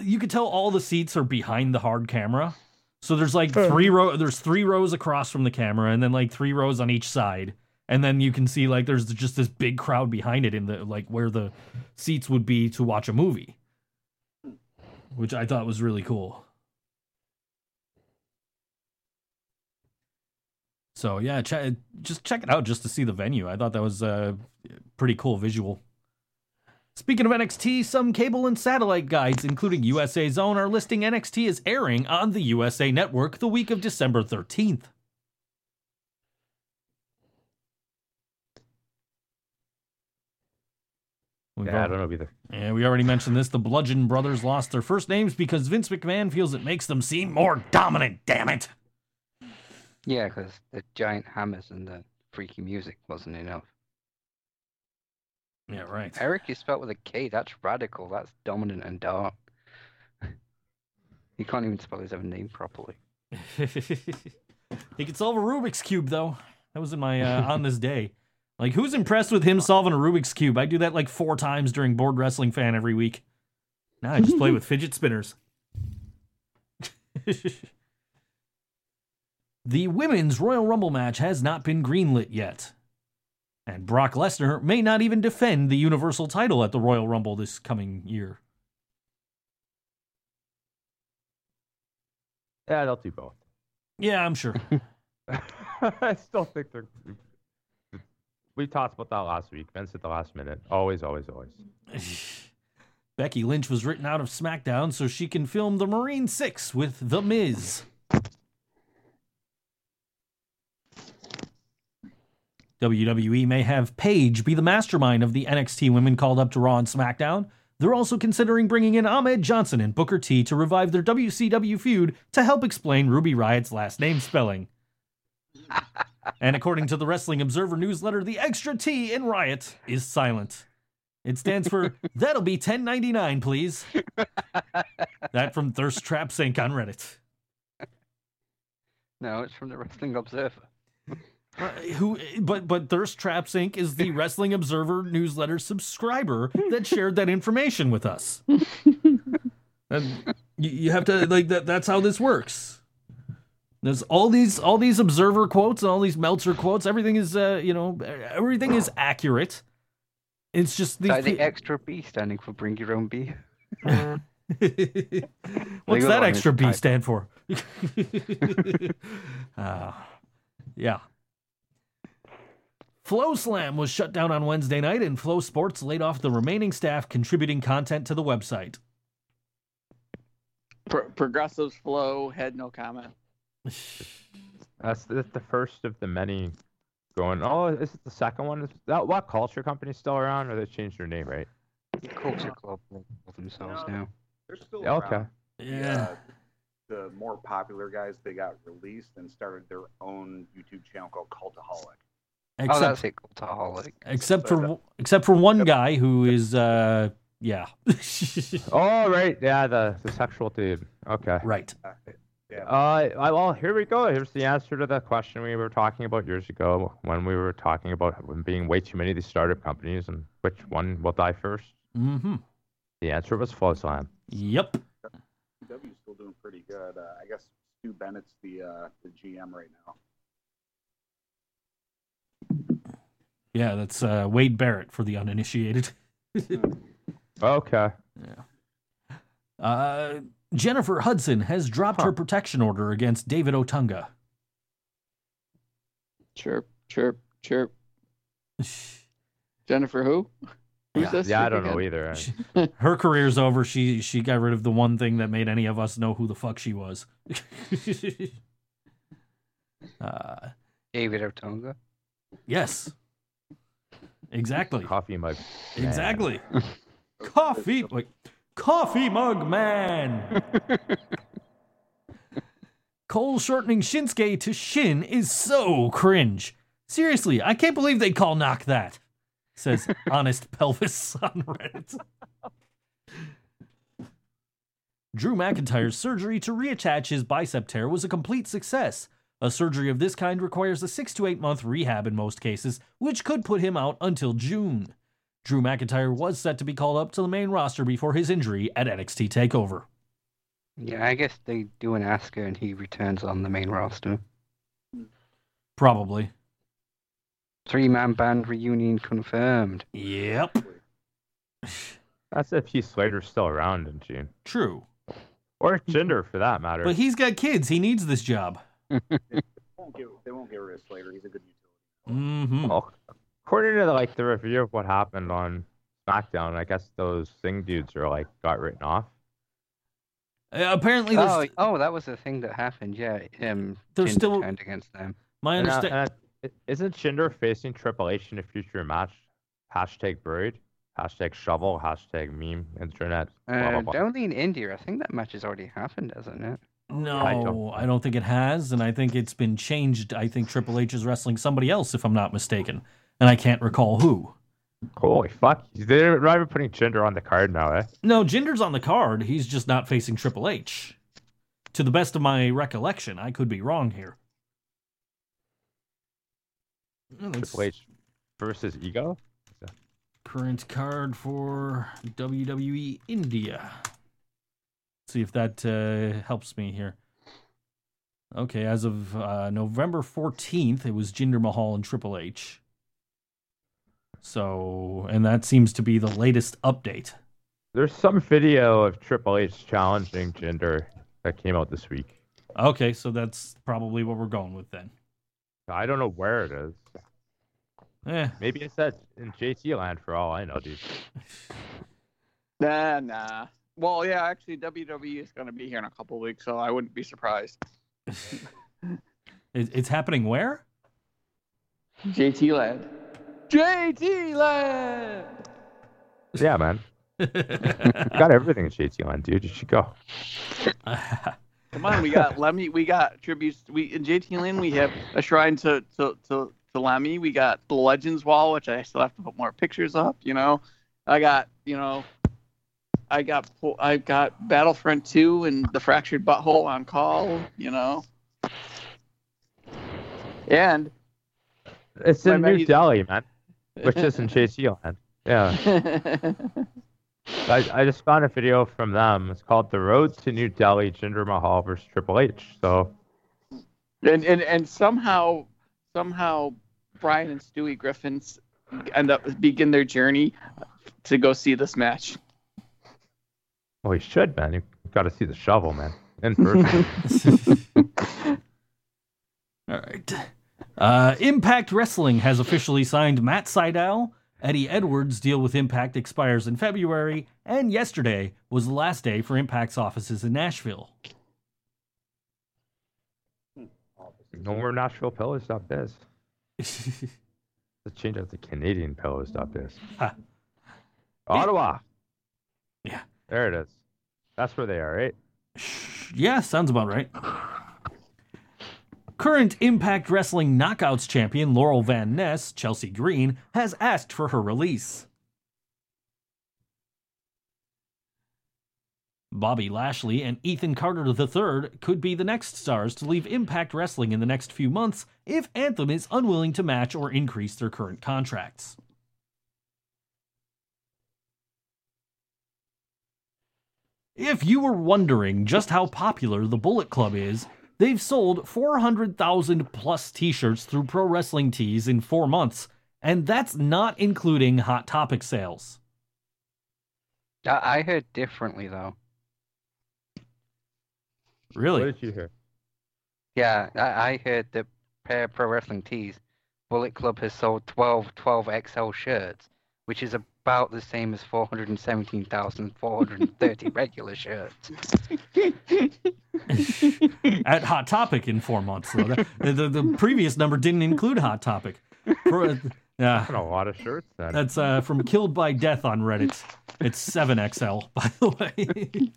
you could tell all the seats are behind the hard camera. So there's like three row there's three rows across from the camera and then like three rows on each side. And then you can see like there's just this big crowd behind it in the like where the seats would be to watch a movie. Which I thought was really cool. So yeah, ch- just check it out just to see the venue. I thought that was a pretty cool visual. Speaking of NXT, some cable and satellite guides, including USA Zone, are listing NXT as airing on the USA Network the week of December 13th. We've Yeah, I don't know either. yeah, we already mentioned this. The Bludgeon Brothers lost their first names because Vince McMahon feels it makes them seem more dominant. Damn it! Yeah, because the giant hammers and the freaky music wasn't enough. Yeah, right. Eric is spelled with a K. That's radical. That's dominant and dark. he can't even spell his own name properly. he could solve a Rubik's cube though. That was in my uh, on this day. Like, who's impressed with him solving a Rubik's cube? I do that like four times during Board Wrestling Fan every week. Now I just play with fidget spinners. the women's Royal Rumble match has not been greenlit yet. And Brock Lesnar may not even defend the Universal title at the Royal Rumble this coming year. Yeah, they'll do both. Yeah, I'm sure. I still think they're. We talked about that last week. Vince at the last minute. Always, always, always. Becky Lynch was written out of SmackDown so she can film The Marine 6 with The Miz. WWE may have Paige be the mastermind of the NXT women called up to Raw and SmackDown. They're also considering bringing in Ahmed Johnson and Booker T to revive their WCW feud to help explain Ruby Riott's last name spelling. and according to the Wrestling Observer newsletter, the extra T in Riott is silent. It stands for That'll be 1099, please. that from Thirst Trap Sync on Reddit. No, it's from the Wrestling Observer. Uh, who but but Thirst Trap Inc. is the Wrestling Observer newsletter subscriber that shared that information with us. and you, you have to like that that's how this works. There's all these all these observer quotes and all these Meltzer quotes. Everything is uh, you know everything is accurate. It's just these Like the pe- extra B standing for bring your own B. What's that extra B typo. stand for? uh, yeah. FloSlam was shut down on Wednesday night, and FloSports laid off the remaining staff contributing content to the website. Pro- Progressives flow had no comment. That's, that's the first of the many going. Oh, is it the second one? Is that what culture company's still around, or they changed their name, right? Culture Club they call themselves No. now. They're still Yeah, okay. around. Yeah. Uh, the more popular guys, they got released and started their own YouTube channel called Cultaholic. Oh, Except, that's it. Cultaholic. except for except for one guy who is uh yeah. Oh, right. Yeah, the the sexual dude. Okay. right. Yeah. Uh, well, here we go. Here's the answer to the question we were talking about years ago when we were talking about them being way too many of these startup companies and which one will die first. Mm-hmm. The answer was FloSlam. Yep. CW's still doing pretty good. Uh, I guess Stu Bennett's the uh, the GM right now. Yeah, that's uh, Wade Barrett for the uninitiated. Okay. Yeah. Uh, Jennifer Hudson has dropped her protection order against David Otunga. Chirp, chirp, chirp. Jennifer who? Who's Yeah, this? yeah I don't know again? either. Her career's over. She she got rid of the one thing that made any of us know who the fuck she was. uh, David Otunga. yes. Exactly. Coffee mug. Exactly. Coffee like coffee mug man. Cole shortening Shinsuke to Shin is so cringe. Seriously, I can't believe they call knock that. Says honest pelvis on Reddit. Drew McIntyre's surgery to reattach his bicep tear was a complete success. A surgery of this kind requires a six to eight month rehab in most cases, which could put him out until June. Drew McIntyre was set to be called up to the main roster before his injury at NXT TakeOver. Yeah, I guess they do an Asuka and he returns on the main roster. Probably. Three man band reunion confirmed. Yep. That's if Heath Slater's still around in June. True. Or Jinder, for that matter. But he's got kids. He needs this job. won't get they won't get rid of Slater. He's a good utility. Mm-hmm. Well, according to like the review of what happened on SmackDown, I guess those Singh dudes are like got written off. Uh, apparently, there's Oh, oh, that was the thing that happened. Yeah, um, There's Jinder still- turned against them. my And, uh, understanding. uh, isn't Jinder facing Triple H in a future match? Hashtag buried. Hashtag shovel. Hashtag meme. Internet. Blah, blah, Uh, blah. only in India. I think that match has already happened, hasn't it? No, I I don't- don't. think it has, and I think it's been changed. I think Triple H is wrestling somebody else, if I'm not mistaken, and I can't recall who. Holy fuck! They're not even putting Jinder on the card now, eh? No, Jinder's on the card. He's just not facing Triple H. To the best of my recollection, I could be wrong here. Well, Triple H versus Ego. current card for WWE India. See if that uh, helps me here. Okay, as of uh, November 14th, it was Jinder Mahal and Triple H. So, and that seems to be the latest update. There's some video of Triple H challenging Jinder that came out this week. Okay, so that's probably what we're going with then. I don't know where it is. Eh, Maybe it's at in JT land for all I know, dude. Nah, nah. Well, yeah, actually, WWE is going to be here in a couple weeks, so I wouldn't be surprised. it's happening where? JT Land. JT Land. Yeah, man. Got everything in JT land, dude. You should go. Come on, we got Lemmy. We got tributes. We in JT Land. We have a shrine to to to, to Lemmy. We got the Legends Wall, which I still have to put more pictures up. You know, I got you know, I got I got Battlefront Two and the Fractured Butthole on call. You know, and It's My in New Delhi, man, which is in JT land. Yeah. I, I just found a video from them. It's called "The Road to New Delhi: Jinder Mahal versus Triple H." So and and and somehow somehow Brian and Stewie Griffins end up begin their journey to go see this match. well, he should, man. You got to see the shovel, man, in person. All right. Uh, Impact Wrestling has officially signed Matt Sydal. Eddie Edwards' deal with Impact expires in February, and yesterday was the last day for Impact's offices in Nashville. no more Nashville Pillows. Stop this. Let's change out the Canadian Pillows. Stop this. Ha. Ottawa. Yeah. There it is. That's where they are, right? yeah, sounds about right. Current Impact Wrestling Knockouts champion Laurel Van Ness, Chelsea Green, has asked for her release. Bobby Lashley and Ethan Carter III could be the next stars to leave Impact Wrestling in the next few months if Anthem is unwilling to match or increase their current contracts. If you were wondering just how popular the Bullet Club is, they've sold 400,000 plus t shirts through Pro Wrestling Tees in four months, and that's not including Hot Topic sales. I, I heard differently though. Really? What did you hear? Yeah, I, I heard that per Pro Wrestling Tees, Bullet Club has sold 12 12 XL shirts, which is about the same as 417,430 regular shirts. At Hot Topic in four months, though. The, the, the previous number didn't include Hot Topic. For, yeah, Got a lot of shirts then. that's uh, from Killed by Death on Reddit. It's 7XL, by the way.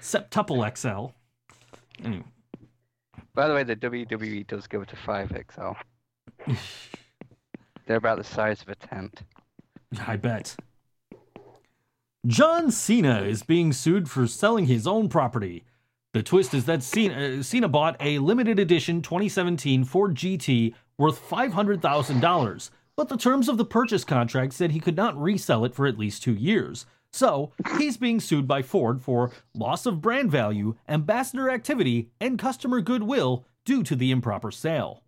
Septuple XL. Anyway. By the way, the WWE does go to 5XL. They're about the size of a tent. I bet. John Cena is being sued for selling his own property. The twist is that Cena, uh, Cena bought a limited edition 2017 Ford GT worth $500,000, but the terms of the purchase contract said he could not resell it for at least two years. So, he's being sued by Ford for loss of brand value, ambassador activity, and customer goodwill due to the improper sale.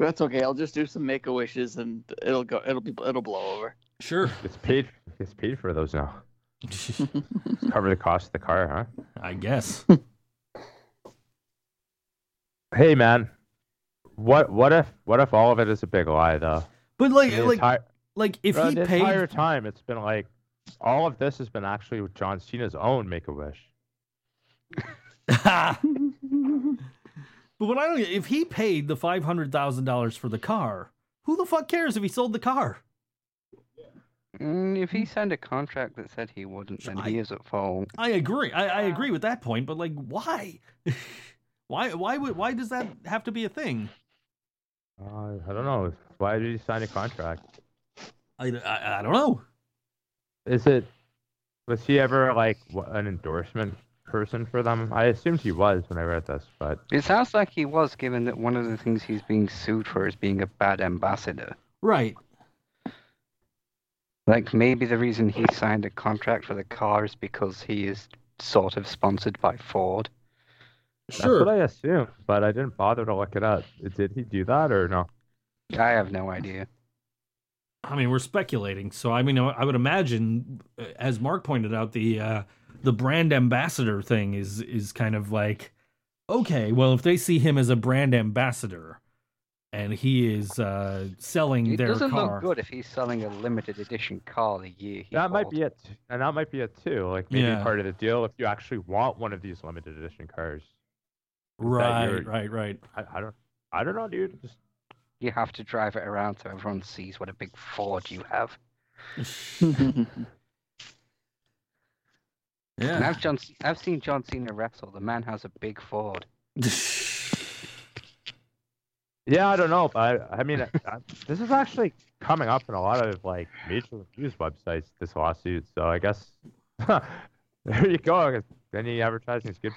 That's okay. I'll just do some make a wishes and it'll go. It'll be. It'll blow over. Sure. It's paid. Gets paid for those now. Cover the cost of the car, huh? I guess. Hey, man. What what if what if all of it is a big lie though? But like, The like, entire- like if bro, he the paid, entire time it's been like all of this has been actually John Cena's own Make a Wish. But what I don't get, if he paid the five hundred thousand dollars for the car, who the fuck cares if he sold the car? Mm, if he signed a contract that said he wouldn't, then he is at fault. I agree. I, I agree with that point, but like, why? why? Why would? Why does that have to be a thing? Uh, I don't know. Why did he sign a contract? I, I, I don't know. Is it was he ever like an endorsement person for them? I assumed he was when I read this, but It sounds like he was, given that one of the things he's being sued for is being a bad ambassador. Right. Like maybe the reason he signed a contract for the car is because he is sort of sponsored by Ford. Sure. that's what I assume, But I didn't bother to look it up. Did he do that or no? I have no idea. I mean, we're speculating. So I mean, I would imagine, uh, as Mark pointed out, the uh, the brand ambassador thing is is kind of like, okay, well, if they see him as a brand ambassador, and he is uh, selling It their doesn't car, look good if he's selling a limited edition car the year he That might be it, and that might be it too. Like maybe Yeah. part of the deal if you actually want one of these limited edition cars. right, right, right. I, I don't, I don't know, dude. Just You have to drive it around so everyone sees what a big Ford you have. And Yeah. I've, John, I've seen John Cena wrestle. The man has a big Ford. yeah, I don't know, but I, I mean, I, this is actually coming up in a lot of like major news websites. This lawsuit, so I guess there you go. Any advertising is good,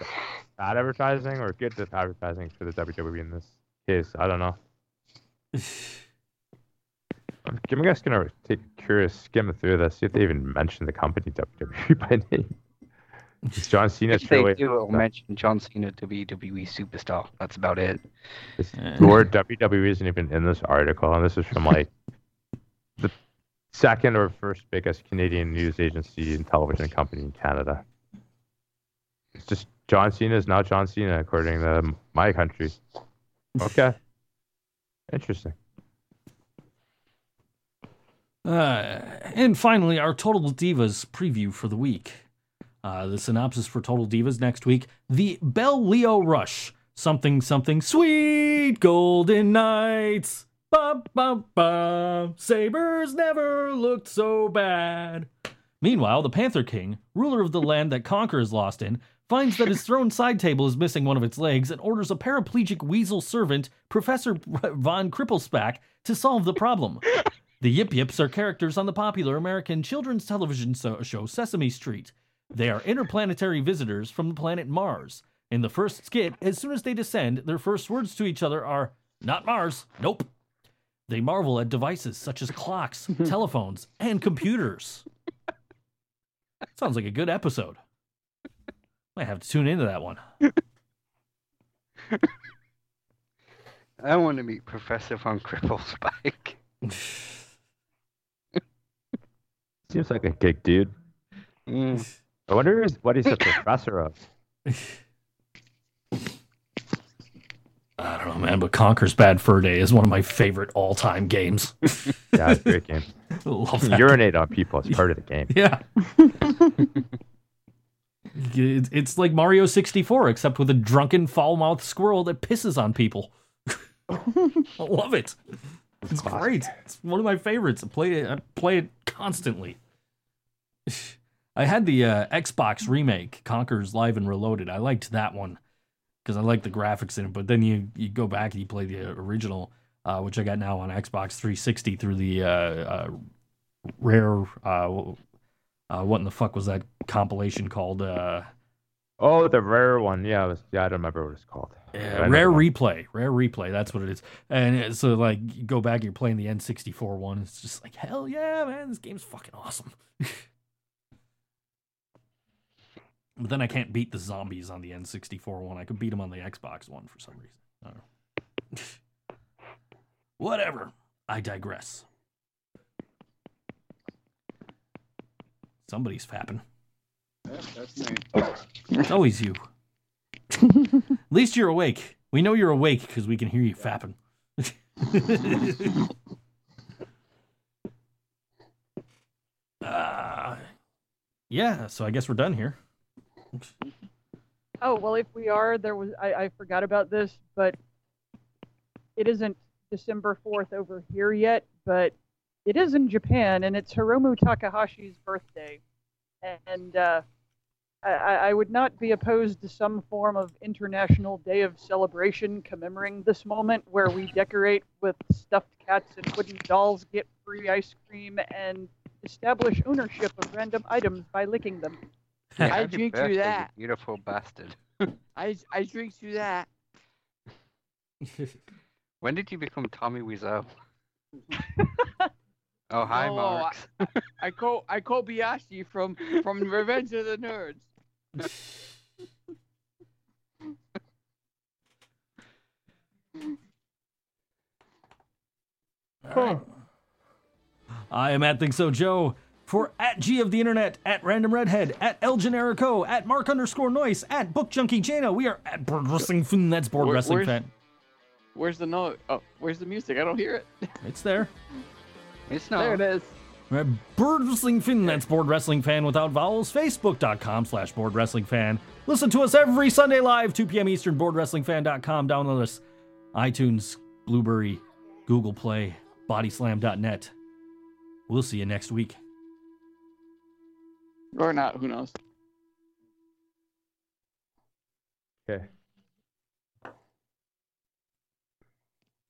bad advertising, or good advertising for the WWE in this case. I don't know. I'm, I'm just gonna take a curious skim through this, see if they even mention the company WWE by name. Is John Cena If they truly do, it'll mention John Cena WWE superstar. That's about it. This Lord WWE isn't even in this article, and this is from like the second or first biggest Canadian news agency and television company in Canada. It's just John Cena is now John Cena according to my country. Okay, interesting. Uh, and finally, our Total Divas preview for the week. Uh, the synopsis for Total Divas next week: the Bell Lio Rush, something something sweet, Golden Knights. Ba ba ba. Sabres never looked so bad. Meanwhile, the Panther King, ruler of the land that Conker is lost in, finds that his throne side table is missing one of its legs and orders a paraplegic weasel servant, Professor Von Kriplespac, to solve the problem. The Yip Yips are characters on the popular American children's television so- show Sesame Street. They are interplanetary visitors from the planet Mars. In the first skit, as soon as they descend, their first words to each other are, Not Mars, nope. They marvel at devices such as clocks, telephones, and computers. Sounds like a good episode. Might have to tune into that one. I want to meet Professor Von Cripplespike. Seems like a gig dude. Mm. I wonder is- what he's a professor of. I don't know, man, but Conker's Bad Fur Day is one of my favorite all time games. Yeah, it's a great game. Love that. urinate on people as part of the game. Yeah. It's- it's like Mario 64, except with a drunken, foul mouthed squirrel that pisses on people. I love it. It's great. It's one of my favorites. I play it, I play it constantly. I had the uh, Xbox remake, Conker's Live and Reloaded. I liked that one because I like the graphics in it. But then you, you go back and you play the original, uh, which I got now on Xbox 360 through the uh, uh, rare. Uh, uh, what in the fuck was that compilation called? Uh, Oh, the rare one. Yeah, it was, yeah, I don't remember what it's called. Yeah, rare replay, rare replay. That's what it is. And so, like, you go back, and you're playing the N64 one. It's just like, hell yeah, man, this game's fucking awesome. but then I can't beat the zombies on the N64 one. I could beat them on the Xbox one for some reason. I don't know. Whatever. I digress. Somebody's fapping. Yeah, that's me. It's always you. At least you're awake. We know you're awake because we can hear you fapping. uh, yeah, so I guess we're done here. Oh well, if we are, there was I, I forgot about this, but it isn't December fourth over here yet, but it is in Japan, and it's Hiromu Takahashi's birthday, and uh, I, I I would not be opposed to some form of international day of celebration commemorating this moment, where we decorate with stuffed cats and wooden dolls, get free ice cream, and establish ownership of random items by licking them. I drink birthday, through you that. Beautiful bastard. I I drink through that. When did you become Tommy Wiseau? oh, hi, No, Marks. I call I Kobayashi from from Revenge of the Nerds. I am at Think So Joe. For at G of the Internet, at Random Redhead, at El Generico, at Mark underscore Noise, at Book Junkie Jana. We are at Board Wrestling Fan. That's Board Where- Wrestling where's- Fan. Where's the note? Oh, where's the music? I don't hear it. It's there. It's not. There it is. We're at Board Wrestling Fan. That's Board Wrestling Fan without vowels. Facebook.com slash Board Wrestling Fan. Listen to us every Sunday live, 2 p.m. Eastern. BoardWrestlingFan.com. Download us. iTunes, Blubrry, Google Play, BodySlam.net. We'll see you next week. Or not, who knows? Okay.